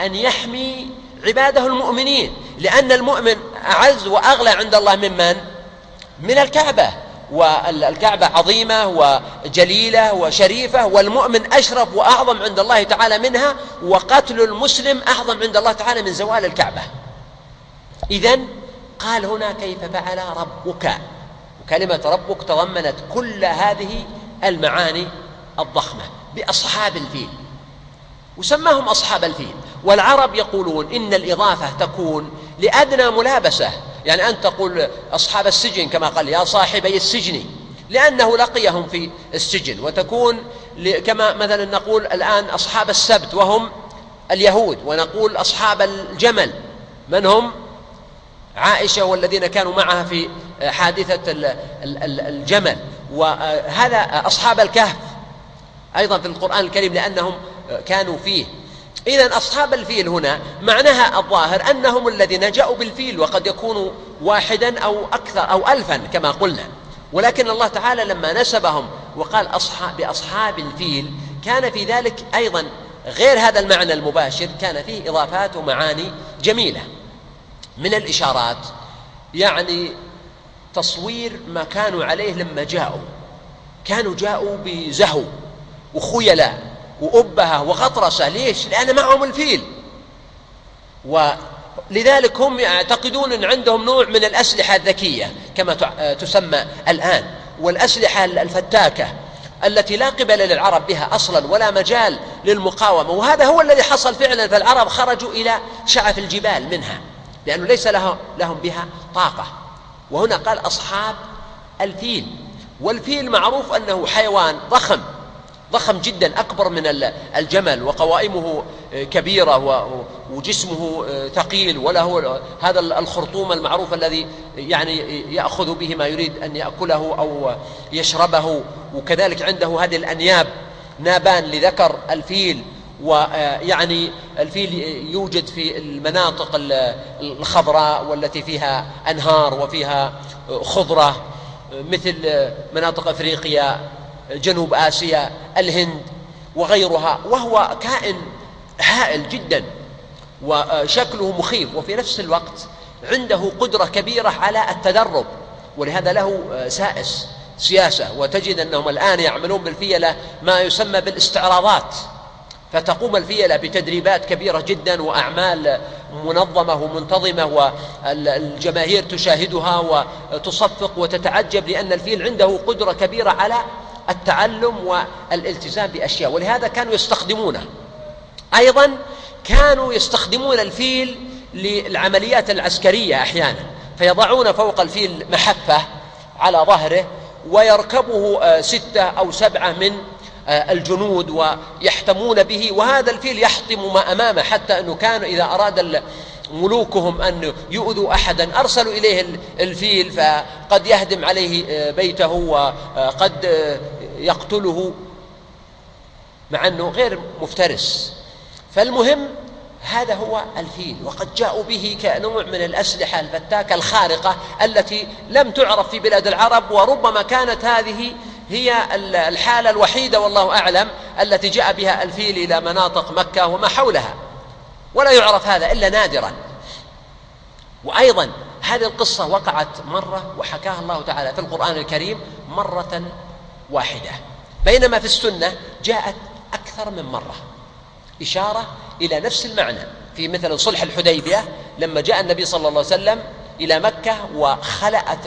Speaker 1: أن يحمي عباده المؤمنين لأن المؤمن أعز وأغلى عند الله ممن؟ من الكعبة والكعبة عظيمة وجليلة وشريفة والمؤمن أشرف وأعظم عند الله تعالى منها وقتل المسلم أعظم عند الله تعالى من زوال الكعبة. إذا قال هنا كيف فعل ربك؟ وكلمة ربك تضمنت كل هذه المعاني الضخمة بأصحاب الفيل. وسماهم أصحاب الفيل. والعرب يقولون إن الإضافة تكون لأدنى ملابسة. يعني أن تقول أصحاب السجن كما قال يا صاحبي السجن. لأنه لقيهم في السجن. وتكون كما مثلا نقول الآن أصحاب السبت وهم اليهود. ونقول أصحاب الجمل. من هم؟ عائشة والذين كانوا معها في حادثة الجمل. وهذا أصحاب الكهف. أيضا في القرآن الكريم لأنهم كانوا فيه. إذا أصحاب الفيل هنا معناها الظاهر أنهم الذين جاءوا بالفيل وقد يكون واحدا أو أكثر أو ألفا كما قلنا. ولكن الله تعالى لما نسبهم وقال أصحاب بأصحاب الفيل كان في ذلك أيضا غير هذا المعنى المباشر كان فيه إضافات ومعاني جميلة. من الإشارات يعني تصوير ما كانوا عليه لما جاءوا. كانوا جاءوا بزهو وخيلاء. وأبهة وغطرسة ليش؟ لأن معهم الفيل. ولذلك هم يعتقدون أن عندهم نوع من الأسلحة الذكية كما تسمى الآن. والأسلحة الفتاكة التي لا قبل للعرب بها أصلا ولا مجال للمقاومة. وهذا هو الذي حصل فعلا. فالعرب خرجوا إلى شعف الجبال منها لأنه ليس لهم بها طاقة. وهنا قال أصحاب الفيل. والفيل معروف أنه حيوان ضخم. ضخم جدا أكبر من الجمل وقوائمه كبيرة وجسمه ثقيل وله هذا الخرطوم المعروف الذي يعني يأخذ به ما يريد أن يأكله أو يشربه وكذلك عنده هذه الأنياب نابان لذكر الفيل ويعني الفيل يوجد في المناطق الخضراء والتي فيها أنهار وفيها خضرة مثل مناطق أفريقيا جنوب آسيا الهند وغيرها وهو كائن هائل جدا وشكله مخيف وفي نفس الوقت عنده قدرة كبيرة على التدرب ولهذا له سائس سياسة وتجد أنهم الآن يعملون بالفيلة ما يسمى بالاستعراضات فتقوم الفيلة بتدريبات كبيرة جدا وأعمال منظمة ومنتظمة والجماهير تشاهدها وتصفق وتتعجب لأن الفيل عنده قدرة كبيرة على التعلم والالتزام بأشياء ولهذا كانوا يستخدمونه. أيضا كانوا يستخدمون الفيل للعمليات العسكرية أحيانا فيضعون فوق الفيل محفة على ظهره ويركبه آه، ستة أو سبعة من آه، الجنود ويحتمون به وهذا الفيل يحطم ما أمامه حتى أنه كان إذا أراد ملوكهم أن يؤذوا أحدا أرسلوا إليه الفيل فقد يهدم عليه آه، بيته وقد يقتله مع أنه غير مفترس. فالمهم هذا هو الفيل وقد جاءوا به كنوع من الأسلحة الفتاكة الخارقة التي لم تعرف في بلاد العرب وربما كانت هذه هي الحالة الوحيدة والله أعلم التي جاء بها الفيل إلى مناطق مكة وما حولها. ولا يعرف هذا إلا نادرا. وأيضا هذه القصة وقعت مرة وحكاها الله تعالى في القرآن الكريم مرة واحدة. بينما في السنة جاءت أكثر من مرة. إشارة إلى نفس المعنى. في مثل صلح الحديبية لما جاء النبي صلى الله عليه وسلم إلى مكة وخلأت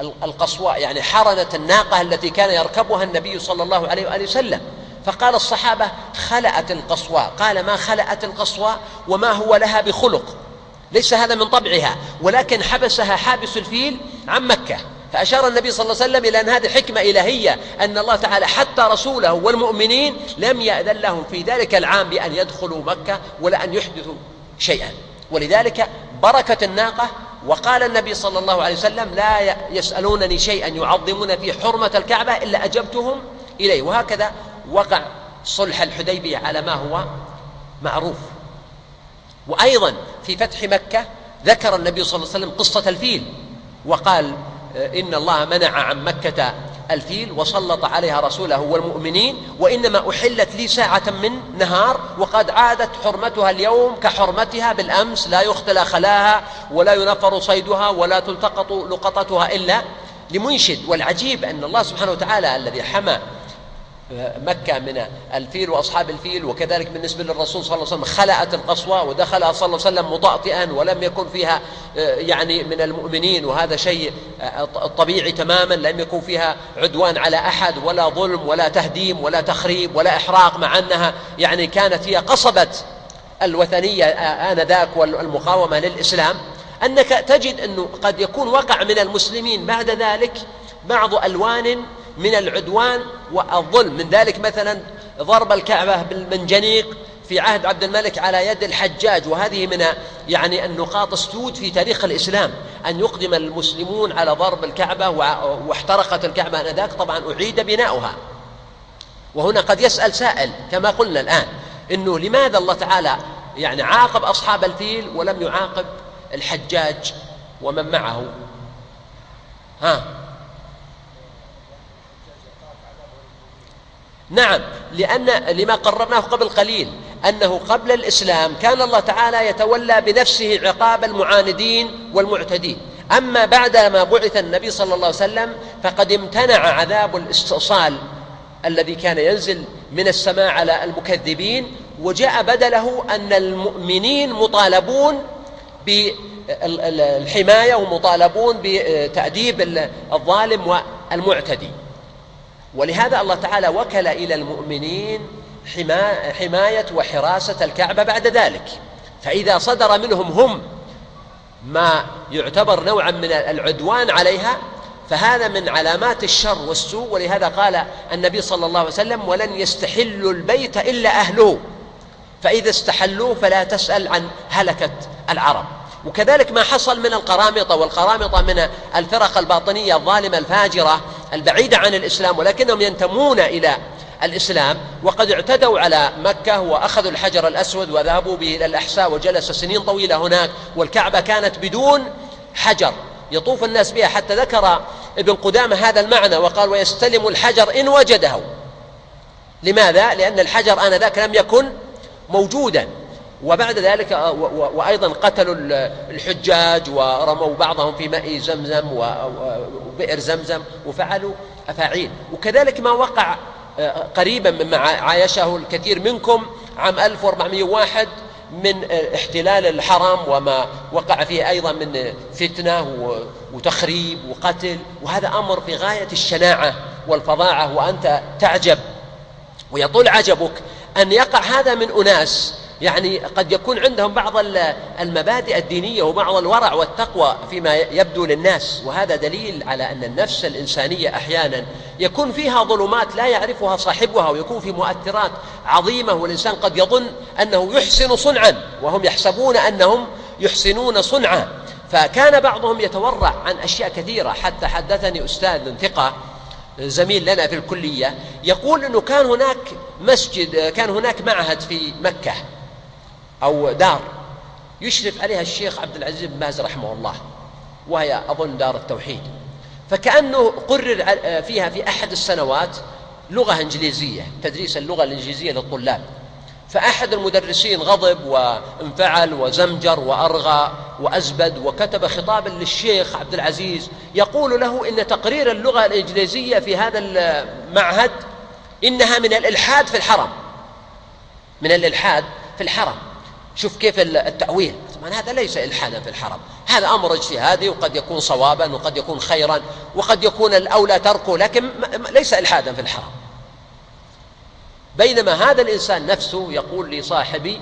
Speaker 1: القصواء يعني حرنت الناقة التي كان يركبها النبي صلى الله عليه وآله وسلم. فقال الصحابة خلأت القصواء. قال ما خلأت القصواء وما هو لها بخلق. ليس هذا من طبعها ولكن حبسها حابس الفيل عن مكة. فأشار النبي صلى الله عليه وسلم إلى أن هذه حكمة إلهية أن الله تعالى حتى رسوله والمؤمنين لم يأذن لهم في ذلك العام بأن يدخلوا مكة ولا أن يحدثوا شيئا. ولذلك بركة الناقة وقال النبي صلى الله عليه وسلم لا يسألونني شيئا يعظمون في حرمة الكعبة إلا أجبتهم إليه. وهكذا وقع صلح الحديبية على ما هو معروف. وأيضا في فتح مكة ذكر النبي صلى الله عليه وسلم قصة الفيل وقال إن الله منع عن مكة الفيل وسلط عليها رسوله والمؤمنين وإنما أحلت لي ساعة من نهار وقد عادت حرمتها اليوم كحرمتها بالأمس لا يختلى خلاها ولا ينفر صيدها ولا تلتقط لقطتها إلا لمنشد. والعجيب أن الله سبحانه وتعالى الذي حمى مكة من الفيل وأصحاب الفيل وكذلك بالنسبة للرسول صلى الله عليه وسلم خلأت القصوى ودخلها صلى الله عليه وسلم مطأطئا ولم يكن فيها آه، يعني من المؤمنين وهذا شيء آه، طبيعي تماما لم يكن فيها عدوان على أحد ولا ظلم ولا تهديم ولا تخريب ولا إحراق مع أنها يعني كانت هي قصبة الوثنية آه، آنذاك والمقاومة للإسلام. أنك تجد أنه قد يكون وقع من المسلمين بعد ذلك بعض ألوان من العدوان والظلم. من ذلك مثلا ضرب الكعبة بالمنجنيق في عهد عبد الملك على يد الحجاج. وهذه من يعني النقاط السود في تاريخ الإسلام أن يقدم المسلمون على ضرب الكعبة واحترقت الكعبة آنذاك. طبعا أعيد بناؤها. وهنا قد يسأل سائل كما قلنا الآن أنه لماذا الله تعالى يعني عاقب أصحاب الفيل ولم يعاقب الحجاج ومن معه؟ ها؟ نعم لأن لما قررناه قبل قليل أنه قبل الإسلام كان الله تعالى يتولى بنفسه عقاب المعاندين والمعتدين. أما بعدما بعث النبي صلى الله عليه وسلم فقد امتنع عذاب الاستئصال الذي كان ينزل من السماء على المكذبين وجاء بدله أن المؤمنين مطالبون بالحماية ومطالبون بتأديب الظالم والمعتدي. ولهذا الله تعالى وكل إلى المؤمنين حماية وحراسة الكعبة بعد ذلك. فإذا صدر منهم هم ما يعتبر نوعا من العدوان عليها فهذا من علامات الشر والسوء. ولهذا قال النبي صلى الله عليه وسلم ولن يستحلوا البيت إلا أهله فإذا استحلوه فلا تسأل عن هلكة العرب. وكذلك ما حصل من القرامطة والقرامطة من الفرق الباطنية الظالمة الفاجرة البعيدة عن الإسلام ولكنهم ينتمون إلى الإسلام وقد اعتدوا على مكة وأخذوا الحجر الأسود وذهبوا به إلى الأحساء وجلس سنين طويلة هناك والكعبة كانت بدون حجر يطوف الناس بها حتى ذكر ابن قدامة هذا المعنى وقال ويستلم الحجر إن وجده لماذا؟ لأن الحجر آنذاك لم يكن موجودا وبعد ذلك آه، وأيضا قتلوا الحجاج ورموا بعضهم في ماء زمزم وبئر زمزم وفعلوا أفاعيل. وكذلك ما وقع آه، قريبا مما عايشه الكثير منكم عام 1401 من آه، احتلال الحرم وما وقع فيه أيضا من فتنة وتخريب وقتل. وهذا أمر في غاية الشناعة والفظاعة وأنت تعجب ويطول عجبك أن يقع هذا من أناس يعني قد يكون عندهم بعض المبادئ الدينية وبعض الورع والتقوى فيما يبدو للناس. وهذا دليل على أن النفس الإنسانية أحيانا يكون فيها ظلمات لا يعرفها صاحبها ويكون في مؤثرات عظيمة والإنسان قد يظن أنه يحسن صنعا وهم يحسبون أنهم يحسنون صنعا. فكان بعضهم يتورع عن أشياء كثيرة. حتى حدثني أستاذ ثقة زميل لنا في الكلية يقول أنه كان هناك مسجد كان هناك معهد في مكة. أو دار يشرف عليها الشيخ عبد العزيز بن باز رحمه الله وهي أظن دار التوحيد. فكأنه قرر فيها في أحد السنوات لغة إنجليزية تدريس اللغة الإنجليزية للطلاب. فأحد المدرسين غضب وانفعل وزمجر وأرغى وأزبد وكتب خطابا للشيخ عبد العزيز يقول له إن تقرير اللغة الإنجليزية في هذا المعهد إنها من الإلحاد في الحرم. من الإلحاد في الحرم. شوف كيف التأويل. طبعا هذا ليس إلحادا في الحرم. هذا أمر اجتهادي وقد يكون صوابا وقد يكون خيرا وقد يكون الأولى تركه لكن ليس إلحادا في الحرم. بينما هذا الإنسان نفسه يقول لصاحبي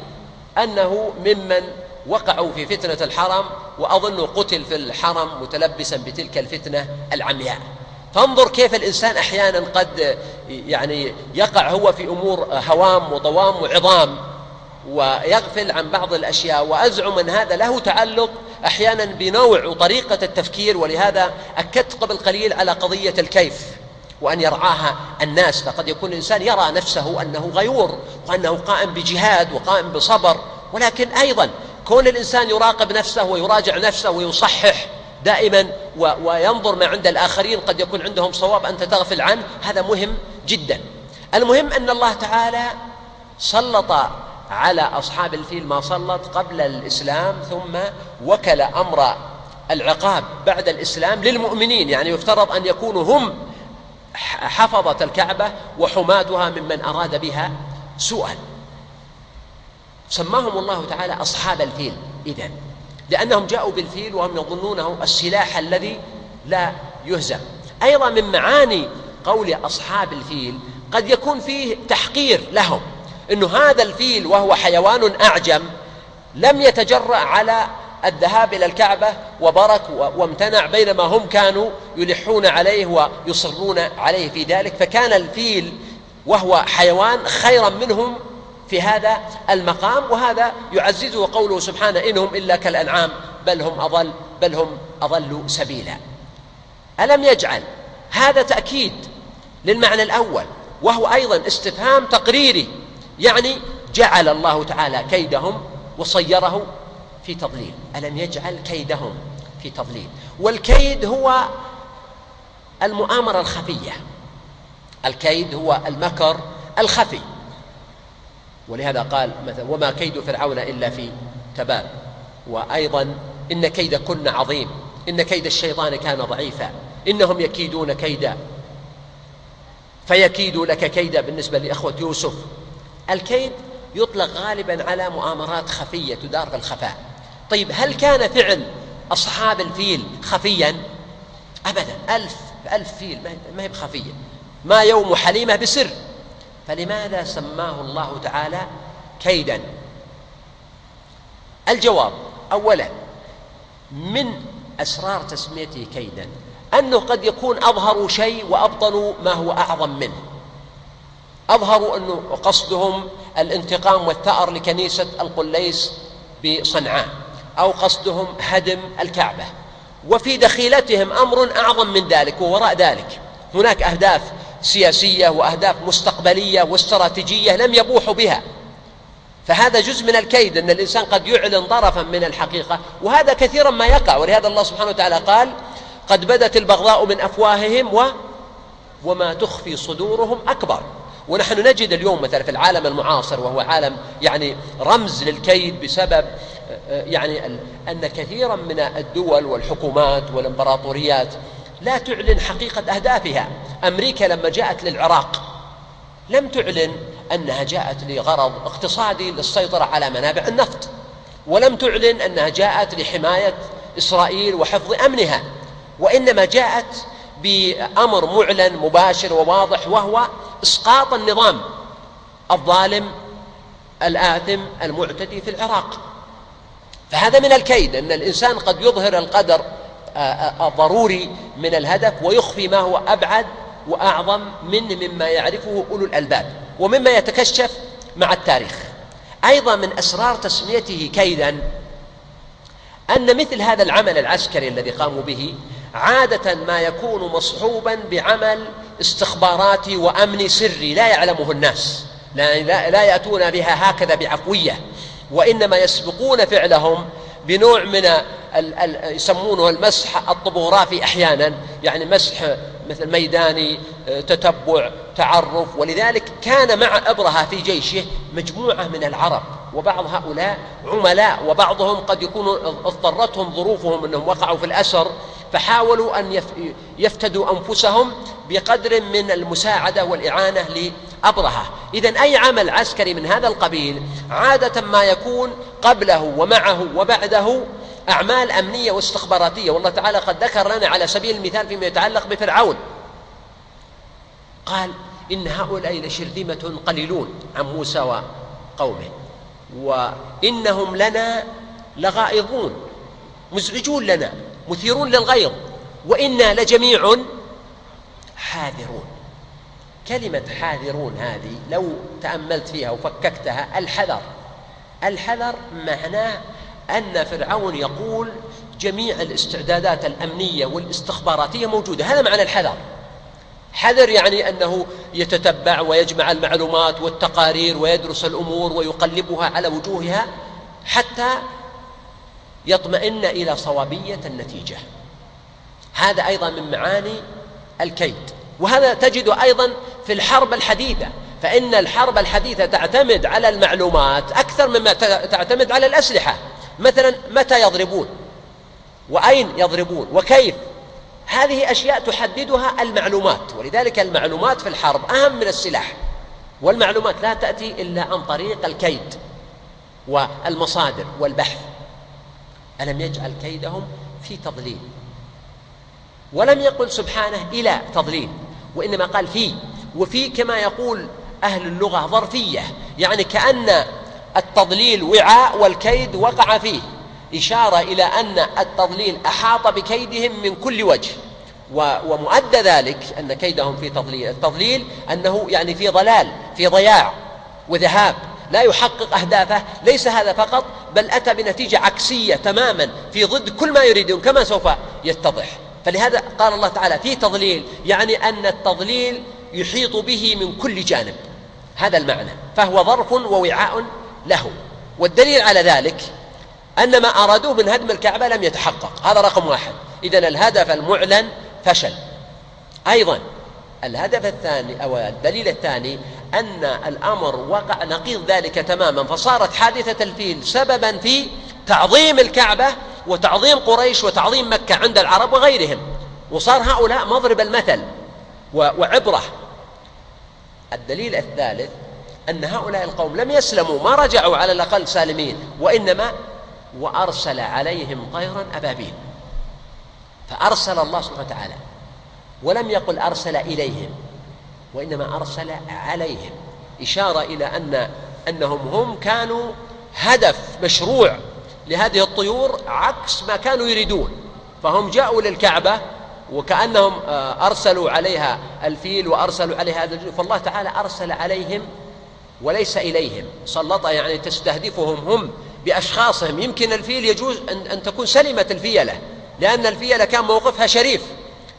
Speaker 1: أنه ممن وقعوا في فتنة الحرم وأظن قتل في الحرم متلبسا بتلك الفتنة العمياء. فانظر كيف الإنسان أحيانا قد يعني يقع هو في أمور هوام وضوام وعظام. ويغفل عن بعض الأشياء وأزعم أن هذا له تعلق أحيانا بنوع وطريقة التفكير ولهذا أكدت قبل قليل على قضية الكيف وأن يرعاها الناس. فقد يكون الإنسان يرى نفسه أنه غيور وأنه قائم بجهاد وقائم بصبر. ولكن أيضا كون الإنسان يراقب نفسه ويراجع نفسه ويصحح دائما وينظر ما عند الآخرين قد يكون عندهم صواب أنت تغفل عنه. هذا مهم جدا. المهم أن الله تعالى سلط على أصحاب الفيل ما سلط قبل الإسلام ثم وكل أمر العقاب بعد الإسلام للمؤمنين. يعني يفترض أن يكونوا هم حفظة الكعبة وحماتها ممن أراد بها سوءا. سماهم الله تعالى أصحاب الفيل. إذن لأنهم جاءوا بالفيل وهم يظنونه السلاح الذي لا يهزم أيضا من معاني قول أصحاب الفيل قد يكون فيه تحقير لهم. أن هذا الفيل وهو حيوان أعجم لم يتجرأ على الذهاب إلى الكعبة وبرك وامتنع بينما هم كانوا يلحون عليه ويصرون عليه في ذلك. فكان الفيل وهو حيوان خيرا منهم في هذا المقام وهذا يعززه قوله سبحانه إنهم إلا كالأنعام بل هم أضل بل هم أضل سبيلا. ألم يجعل هذا تأكيد للمعنى الأول وهو أيضا استفهام تقريري يعني جعل الله تعالى كيدهم وصيره في تضليل. ألم يجعل كيدهم في تضليل؟ والكيد هو المؤامرة الخفية. الكيد هو المكر الخفي. ولهذا قال مثلا وما كيد فرعون إلا في تباب. وأيضا إن كيد كن عظيم. إن كيد الشيطان كان ضعيفا. إنهم يكيدون كيدا. فيكيد لك كيدا بالنسبة لإخوة يوسف. الكيد يطلق غالبا على مؤامرات خفية تدار في الخفاء طيب هل كان فعل أصحاب الفيل خفيا؟ أبدا. ألف ألف فيل ما هي بخفية. ما يوم حليمة بسر. فلماذا سماه الله تعالى كيدا؟ الجواب. أولا من أسرار تسميته كيدا. أنه قد يكون أظهروا شيء وأبطنوا ما هو أعظم منه. أظهروا أنه قصدهم الانتقام والثأر لكنيسة القليس بصنعاء أو قصدهم هدم الكعبة. وفي دخيلتهم أمر أعظم من ذلك ووراء ذلك. هناك أهداف سياسية وأهداف مستقبلية واستراتيجية لم يبوحوا بها. فهذا جزء من الكيد أن الإنسان قد يعلن طرفا من الحقيقة وهذا كثيرا ما يقع. ولهذا الله سبحانه وتعالى قال قد بدت البغضاء من أفواههم و وما تخفي صدورهم أكبر. ونحن نجد اليوم مثلا في العالم المعاصر وهو عالم يعني رمز للكيد بسبب يعني أن كثيرا من الدول والحكومات والإمبراطوريات لا تعلن حقيقة أهدافها. أمريكا لما جاءت للعراق لم تعلن أنها جاءت لغرض اقتصادي للسيطرة على منابع النفط ولم تعلن أنها جاءت لحماية إسرائيل وحفظ أمنها وإنما جاءت بأمر معلن مباشر وواضح وهو إسقاط النظام الظالم الآثم المعتدي في العراق. فهذا من الكيد أن الإنسان قد يظهر القدر الضروري من الهدف ويخفي ما هو أبعد وأعظم من مما يعرفه أولو الألباب ومما يتكشف مع التاريخ. أيضا من أسرار تسميته كيدا أن مثل هذا العمل العسكري الذي قاموا به عادة ما يكون مصحوبا بعمل استخباراتي وأمني سري لا يعلمه الناس لا, لا, لا يأتون بها هكذا بعفوية. وإنما يسبقون فعلهم بنوع من ال ال يسمونه المسح الطبوغرافي أحيانا يعني مسح مثل ميداني تتبع تعرف. ولذلك كان مع أبرهة في جيشه مجموعة من العرب وبعض هؤلاء عملاء وبعضهم قد يكون اضطرتهم ظروفهم أنهم وقعوا في الأسر فحاولوا أن يفتدوا أنفسهم بقدر من المساعدة والإعانة لأبرهة. إذا أي عمل عسكري من هذا القبيل عادة ما يكون قبله ومعه وبعده أعمال أمنية واستخباراتية. والله تعالى قد ذكر لنا على سبيل المثال فيما يتعلق بفرعون. قال إن هؤلاء لشرذمة قليلون عن موسى وقومه وإنهم لنا لغائظون مزعجون لنا مثيرون للغيظ وإنا لجميع حاذرون. كلمة حاذرون هذه لو تأملت فيها وفككتها الحذر. الحذر معناه أن فرعون يقول جميع الاستعدادات الأمنية والاستخباراتية موجودة. هذا معنى الحذر. حذر يعني أنه يتتبع ويجمع المعلومات والتقارير ويدرس الأمور ويقلبها على وجوهها حتى يطمئن إلى صوابية النتيجة. هذا أيضا من معاني الكيد. وهذا تجد أيضا في الحرب الحديثة فإن الحرب الحديثة تعتمد على المعلومات أكثر مما تعتمد على الأسلحة. مثلا متى يضربون؟ وأين يضربون؟ وكيف؟ هذه أشياء تحددها المعلومات ولذلك المعلومات في الحرب أهم من السلاح. والمعلومات لا تأتي إلا عن طريق الكيد والمصادر والبحث. ألم يجعل كيدهم في تضليل؟ ولم يقل سبحانه إلى تضليل وإنما قال في. وفي كما يقول أهل اللغة ظرفية يعني كأن التضليل وعاء والكيد وقع فيه. إشارة إلى أن التضليل أحاط بكيدهم من كل وجه. ومؤدى ذلك أن كيدهم في تضليل. التضليل أنه يعني في ضلال في ضياع وذهاب. لا يحقق أهدافه. ليس هذا فقط بل أتى بنتيجة عكسية تماما في ضد كل ما يريدون كما سوف يتضح. فلهذا قال الله تعالى في تضليل يعني أن التضليل يحيط به من كل جانب. هذا المعنى. فهو ظرف ووعاء له. والدليل على ذلك أن ما أرادوه من هدم الكعبة لم يتحقق. هذا رقم واحد. إذا الهدف المعلن فشل. أيضا الهدف الثاني أو الدليل الثاني أن الأمر وقع نقيض ذلك تماما فصارت حادثة الفيل سببا في تعظيم الكعبة وتعظيم قريش وتعظيم مكة عند العرب وغيرهم. وصار هؤلاء مضرب المثل وعبرة. الدليل الثالث أن هؤلاء القوم لم يسلموا ما رجعوا على الأقل سالمين وإنما وأرسل عليهم طيرا أبابيل. فأرسل الله سبحانه وتعالى ولم يقل أرسل إليهم وإنما أرسل عليهم. إشارة إلى أن أنهم هم كانوا هدف مشروع لهذه الطيور عكس ما كانوا يريدون. فهم جاءوا للكعبة وكأنهم آه، أرسلوا عليها الفيل وأرسلوا عليها هذا فالله تعالى أرسل عليهم وليس إليهم. سلط يعني تستهدفهم هم بأشخاصهم. يمكن الفيل يجوز أن, أن تكون سلمة الفيلة لأن الفيلة كان موقفها شريف.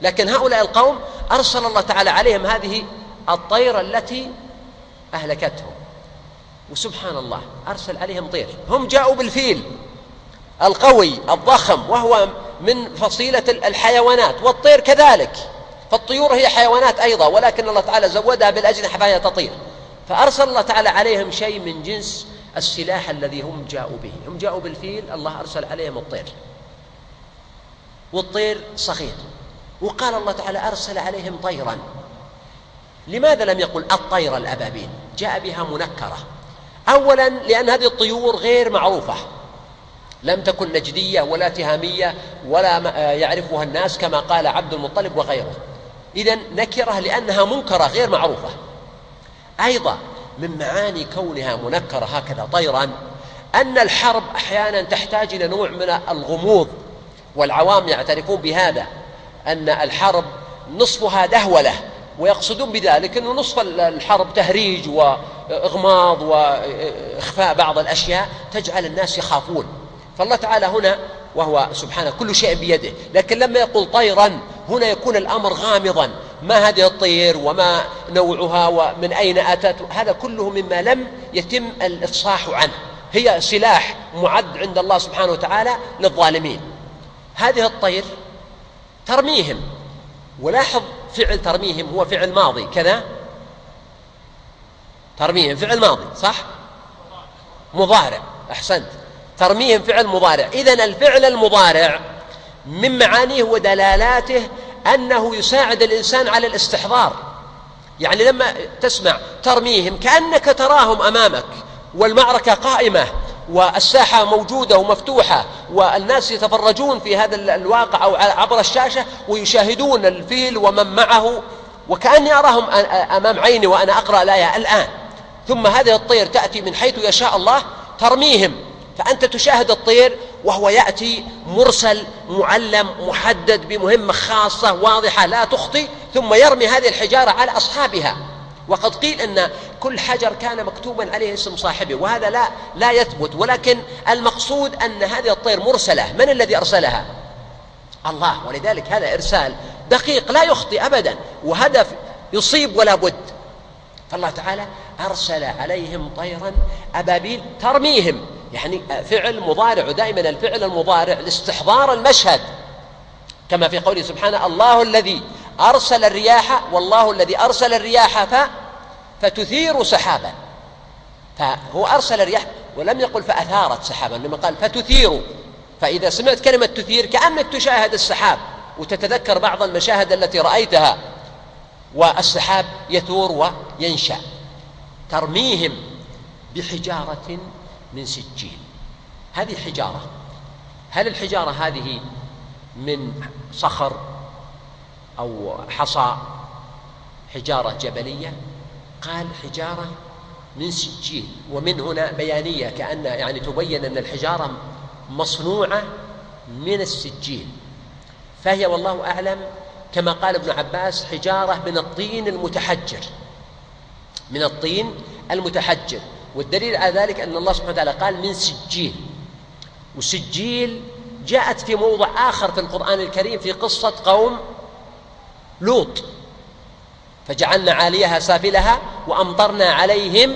Speaker 1: لكن هؤلاء القوم أرسل الله تعالى عليهم هذه الطير التي أهلكتهم. وسبحان الله أرسل عليهم طير. هم جاءوا بالفيل القوي الضخم وهو من فصيلة الحيوانات والطير كذلك. فالطيور هي حيوانات أيضا ولكن الله تعالى زودها بالأجنحة فهي تطير. فأرسل الله تعالى عليهم شيء من جنس السلاح الذي هم جاءوا به. هم جاءوا بالفيل الله أرسل عليهم الطير. والطير صغير وقال الله تعالى أرسل عليهم طيرا. لماذا لم يقل الطير الأبابيل؟ جاء بها منكرة. أولا لأن هذه الطيور غير معروفة. لم تكن نجدية ولا تهامية ولا يعرفها الناس كما قال عبد المطلب وغيره. إذا نكرة لأنها منكرة غير معروفة. أيضا من معاني كونها منكرة هكذا طيرا أن الحرب أحيانا تحتاج إلى نوع من الغموض والعوام يعترفون بهذا أن الحرب نصفها دهولة ويقصدون بذلك أنه نصف الحرب تهريج وإغماض وإخفاء بعض الأشياء تجعل الناس يخافون. فالله تعالى هنا وهو سبحانه كل شيء بيده لكن لما يقول طيرا هنا يكون الأمر غامضا ما هذه الطير وما نوعها ومن أين أتت هذا كله مما لم يتم الإفصاح عنه. هي سلاح معد عند الله سبحانه وتعالى للظالمين. هذه الطير ترميهم. ولاحظ فعل ترميهم هو فعل ماضي. كذا؟ ترميهم. فعل ماضي صح؟ مضارع. أحسنت. ترميهم فعل مضارع. إذن الفعل المضارع من معانيه ودلالاته أنه يساعد الإنسان على الاستحضار. يعني لما تسمع ترميهم كأنك تراهم أمامك والمعركة قائمة والساحة موجودة ومفتوحة والناس يتفرجون في هذا الواقع أو عبر الشاشة ويشاهدون الفيل ومن معه وكأني أراهم أمام عيني وأنا أقرأ الآية الآن. ثم هذه الطير تأتي من حيث يشاء الله ترميهم. فأنت تشاهد الطير وهو يأتي مرسل معلم محدد بمهمة خاصة واضحة لا تخطي ثم يرمي هذه الحجارة على أصحابها. وقد قيل أن كل حجر كان مكتوبا عليه اسم صاحبه وهذا لا لا يثبت. ولكن المقصود أن هذه الطير مرسلة. من الذي أرسلها؟ الله. ولذلك هذا إرسال دقيق لا يخطي أبدا وهدف يصيب ولا بد. فالله تعالى أرسل عليهم طيرا أبابيل ترميهم. يعني فعل مضارع ودائما الفعل المضارع لاستحضار المشهد. كما في قوله سبحانه الله الذي أرسل الرياح والله الذي أرسل الرياح ف فتثير سحابا. فهو أرسل الرياح ولم يقل فأثارت سحابا لما قال فتثير. فإذا سمعت كلمة تثير كأنك تشاهد السحاب وتتذكر بعض المشاهد التي رأيتها. والسحاب يثور وينشأ. ترميهم بحجارة من سجيل هذه حجارة. هل الحجارة هذه من صخر أو حصى؟ حجارة جبلية. قال حجارة من سجيل ومن هنا بيانية كأن يعني تبين أن الحجارة مصنوعة من السجيل فهي والله أعلم كما قال ابن عباس حجارة من الطين المتحجر. من الطين المتحجر. والدليل على ذلك أن الله سبحانه وتعالى قال من سجيل. وسجيل جاءت في موضع آخر في القرآن الكريم في قصة قوم لوط. فجعلنا عاليها سافلها وأمطرنا عليهم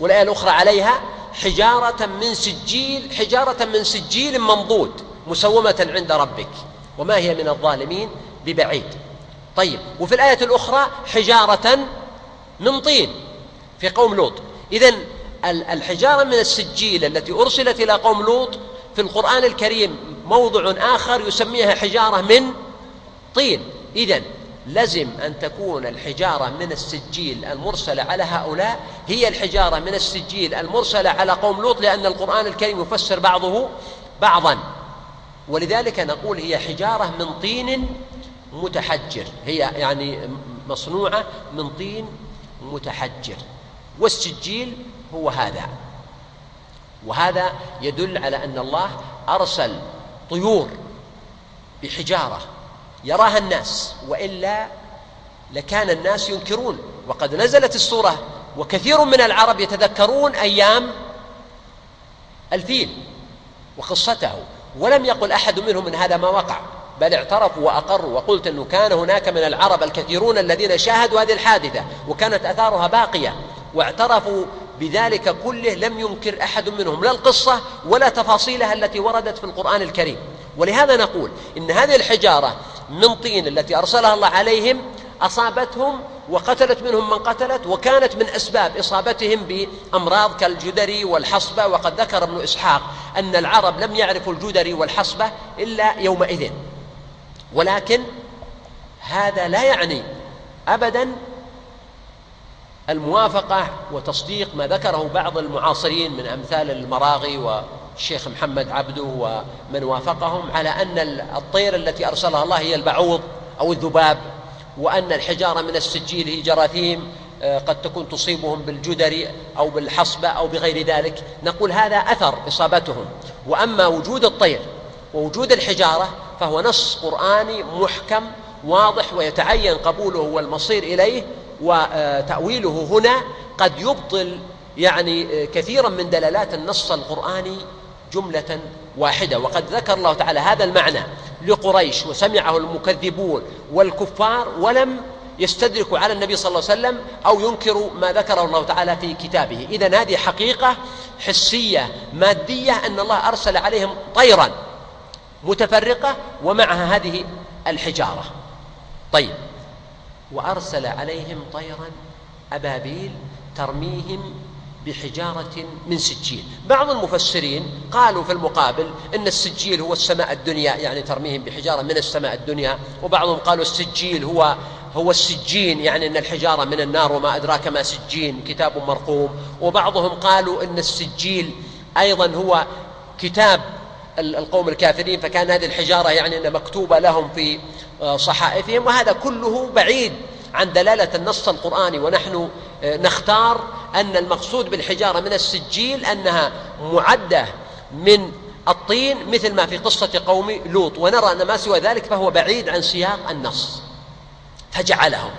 Speaker 1: والآية الأخرى عليها حجارة من سجيل حجارة من سجيل منضود مسومة عند ربك. وما هي من الظالمين؟ ببعيد. طيب وفي الآية الأخرى حجارة من طين في قوم لوط. إذا الحجارة من السجيل التي أرسلت إلى قوم لوط في القرآن الكريم موضع آخر يسميها حجارة من طين. إذا لزم أن تكون الحجارة من السجيل المرسلة على هؤلاء هي الحجارة من السجيل المرسلة على قوم لوط لأن القرآن الكريم يفسر بعضه بعضا. ولذلك نقول هي حجارة من طين متحجر. هي يعني مصنوعة من طين متحجر. والسجيل هو هذا. وهذا يدل على أن الله أرسل طيور بحجارة يراها الناس وإلا لكان الناس ينكرون. وقد نزلت السورة وكثير من العرب يتذكرون أيام الفيل وقصته. ولم يقل أحد منهم من هذا ما وقع. بل اعترفوا وأقروا وقلت أنه كان هناك من العرب الكثيرون الذين شاهدوا هذه الحادثة وكانت أثارها باقية واعترفوا بذلك كله لم ينكر أحد منهم لا القصة ولا تفاصيلها التي وردت في القرآن الكريم. ولهذا نقول إن هذه الحجارة من طين التي أرسلها الله عليهم أصابتهم وقتلت منهم من قتلت وكانت من أسباب إصابتهم بأمراض كالجدري والحصبة. وقد ذكر ابن إسحاق أن العرب لم يعرفوا الجدري والحصبة إلا يومئذ. ولكن هذا لا يعني أبدا الموافقة وتصديق ما ذكره بعض المعاصرين من أمثال المراغي والشيخ محمد عبده ومن وافقهم على أن الطير التي أرسلها الله هي البعوض أو الذباب وأن الحجارة من السجيل هي جراثيم آه، قد تكون تصيبهم بالجدر أو بالحصبة أو بغير ذلك. نقول هذا أثر إصابتهم. وأما وجود الطير ووجود الحجارة فهو نص قرآني محكم واضح ويتعين قبوله والمصير إليه وتأويله هنا قد يبطل يعني كثيرا من دلالات النص القرآني جملة واحدة. وقد ذكر الله تعالى هذا المعنى لقريش وسمعه المكذبون والكفار ولم يستدركوا على النبي صلى الله عليه وسلم أو ينكروا ما ذكره الله تعالى في كتابه. إذا هذه حقيقة حسية مادية أن الله أرسل عليهم طيرا. متفرقة ومعها هذه الحجارة. طيب. وأرسل عليهم طيرا أبابيل ترميهم بحجارة من سجيل. بعض المفسرين قالوا في المقابل إن السجيل هو السماء الدنيا يعني ترميهم بحجارة من السماء الدنيا. وبعضهم قالوا السجيل هو هو السجين يعني أن الحجارة من النار وما أدراك ما سجين كتاب مرقوم. وبعضهم قالوا إن السجيل أيضا هو كتاب القوم الكافرين فكان هذه الحجارة يعني أنها مكتوبة لهم في آه، صحائفهم وهذا كله بعيد عن دلالة النص القرآني. ونحن آه، نختار أن المقصود بالحجارة من السجيل أنها معدة من الطين مثل ما في قصة قوم لوط. ونرى أن ما سوى ذلك فهو بعيد عن سياق النص. فجعلهم.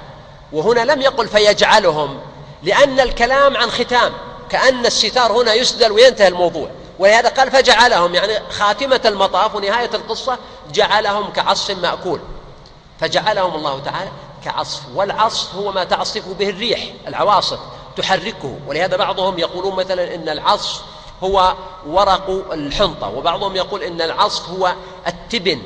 Speaker 1: وهنا لم يقل فيجعلهم لأن الكلام عن ختام كأن الستار هنا يسدل وينتهي الموضوع. ولهذا قال فجعلهم يعني خاتمة المطاف ونهاية القصة جعلهم كعصف مأكول. فجعلهم الله تعالى كعصف والعصف هو ما تعصف به الريح العواصف تحركه. ولهذا بعضهم يقولون مثلا إن العصف هو ورق الحنطة وبعضهم يقول إن العصف هو التبن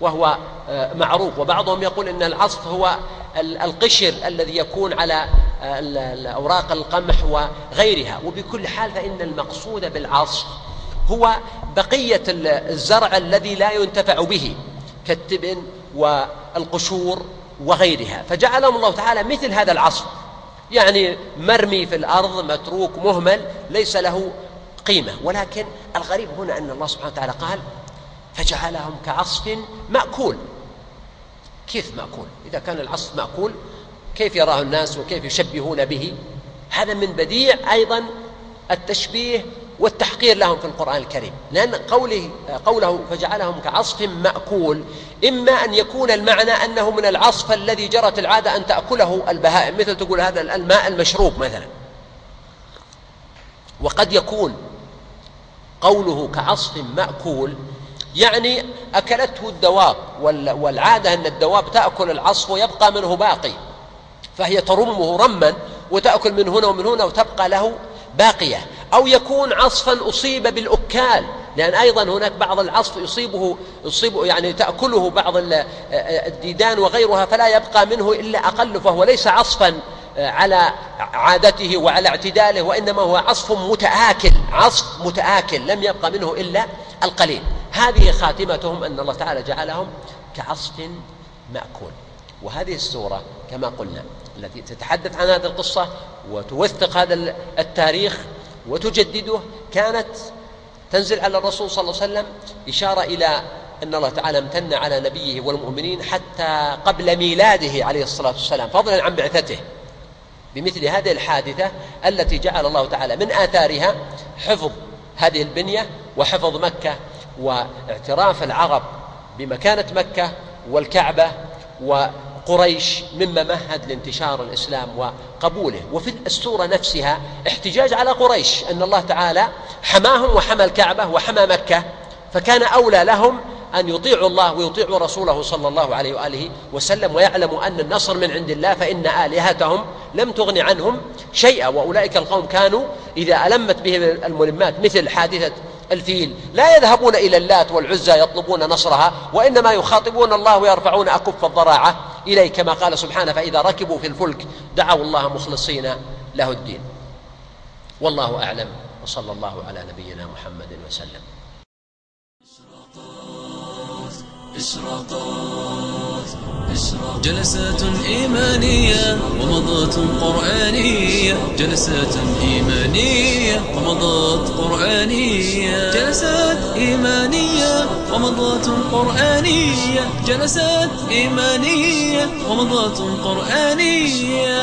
Speaker 1: وهو آه، معروف. وبعضهم يقول إن العصف هو القشر الذي يكون على آه، اوراق القمح وغيرها. وبكل حال فإن المقصود بالعصف هو بقية الزرع الذي لا ينتفع به كالتبن والقشور وغيرها. فجعلهم الله تعالى مثل هذا العصف. يعني مرمي في الأرض متروك مهمل ليس له قيمة. ولكن الغريب هنا أن الله سبحانه وتعالى قال فجعلهم كعصف مأكول. كيف مأكول؟ إذا كان العصف مأكول كيف يراه الناس وكيف يشبهون به؟ هذا من بديع أيضا التشبيه والتحقير لهم في القرآن الكريم. لأن قوله, قوله فجعلهم كعصف مأكول إما أن يكون المعنى أنه من العصف الذي جرت العادة أن تأكله البهائم. مثل تقول هذا الماء المشروب مثلا. وقد يكون قوله كعصف مأكول يعني أكلته الدواب والعادة أن الدواب تأكل العصف ويبقى منه باقي. فهي ترمه رما وتأكل من هنا ومن هنا وتبقى له باقية أو يكون عصفا أصيب بالأكال. لأن أيضا هناك بعض العصف يصيبه يصيبه يعني تأكله بعض الديدان وغيرها فلا يبقى منه إلا أقل فهو ليس عصفا على عادته وعلى اعتداله وإنما هو عصف متآكل عصف متآكل لم يبقى منه إلا القليل. هذه خاتمتهم أن الله تعالى جعلهم كعصف مأكول. وهذه السورة كما قلنا التي تتحدث عن هذه القصة وتوثق هذا التاريخ وتجدده كانت تنزل على الرسول صلى الله عليه وسلم إشارة إلى أن الله تعالى امتن على نبيه والمؤمنين حتى قبل ميلاده عليه الصلاة والسلام فضلا عن بعثته. بمثل هذه الحادثة التي جعل الله تعالى من آثارها حفظ هذه البنية وحفظ مكة واعتراف العرب بمكانة مكة والكعبة وقريش مما مهد لانتشار الإسلام وقبوله. وفي السورة نفسها احتجاج على قريش أن الله تعالى حماهم وحمى الكعبة وحمى مكة فكان أولى لهم أن يطيعوا الله ويطيعوا رسوله صلى الله عليه وآله وسلم ويعلموا أن النصر من عند الله فإن آلهتهم لم تغن عنهم شيئا. وأولئك القوم كانوا إذا ألمت بهم الملمات مثل حادثة الفيل. لا يذهبون إلى اللات والعزى يطلبون نصرها وإنما يخاطبون الله ويرفعون أكف الضراعة إليه كما قال سبحانه فإذا ركبوا في الفلك دعوا الله مخلصين له الدين. والله أعلم. وصلى الله على نبينا محمد وسلم.
Speaker 2: إشراقات إشراق جلسات إيمانية ومضات قرآنية. جلسات إيمانية ومضات قرآنية. جلسات إيمانية ومضات قرآنية. جلسات إيمانية ومضات قرآنية.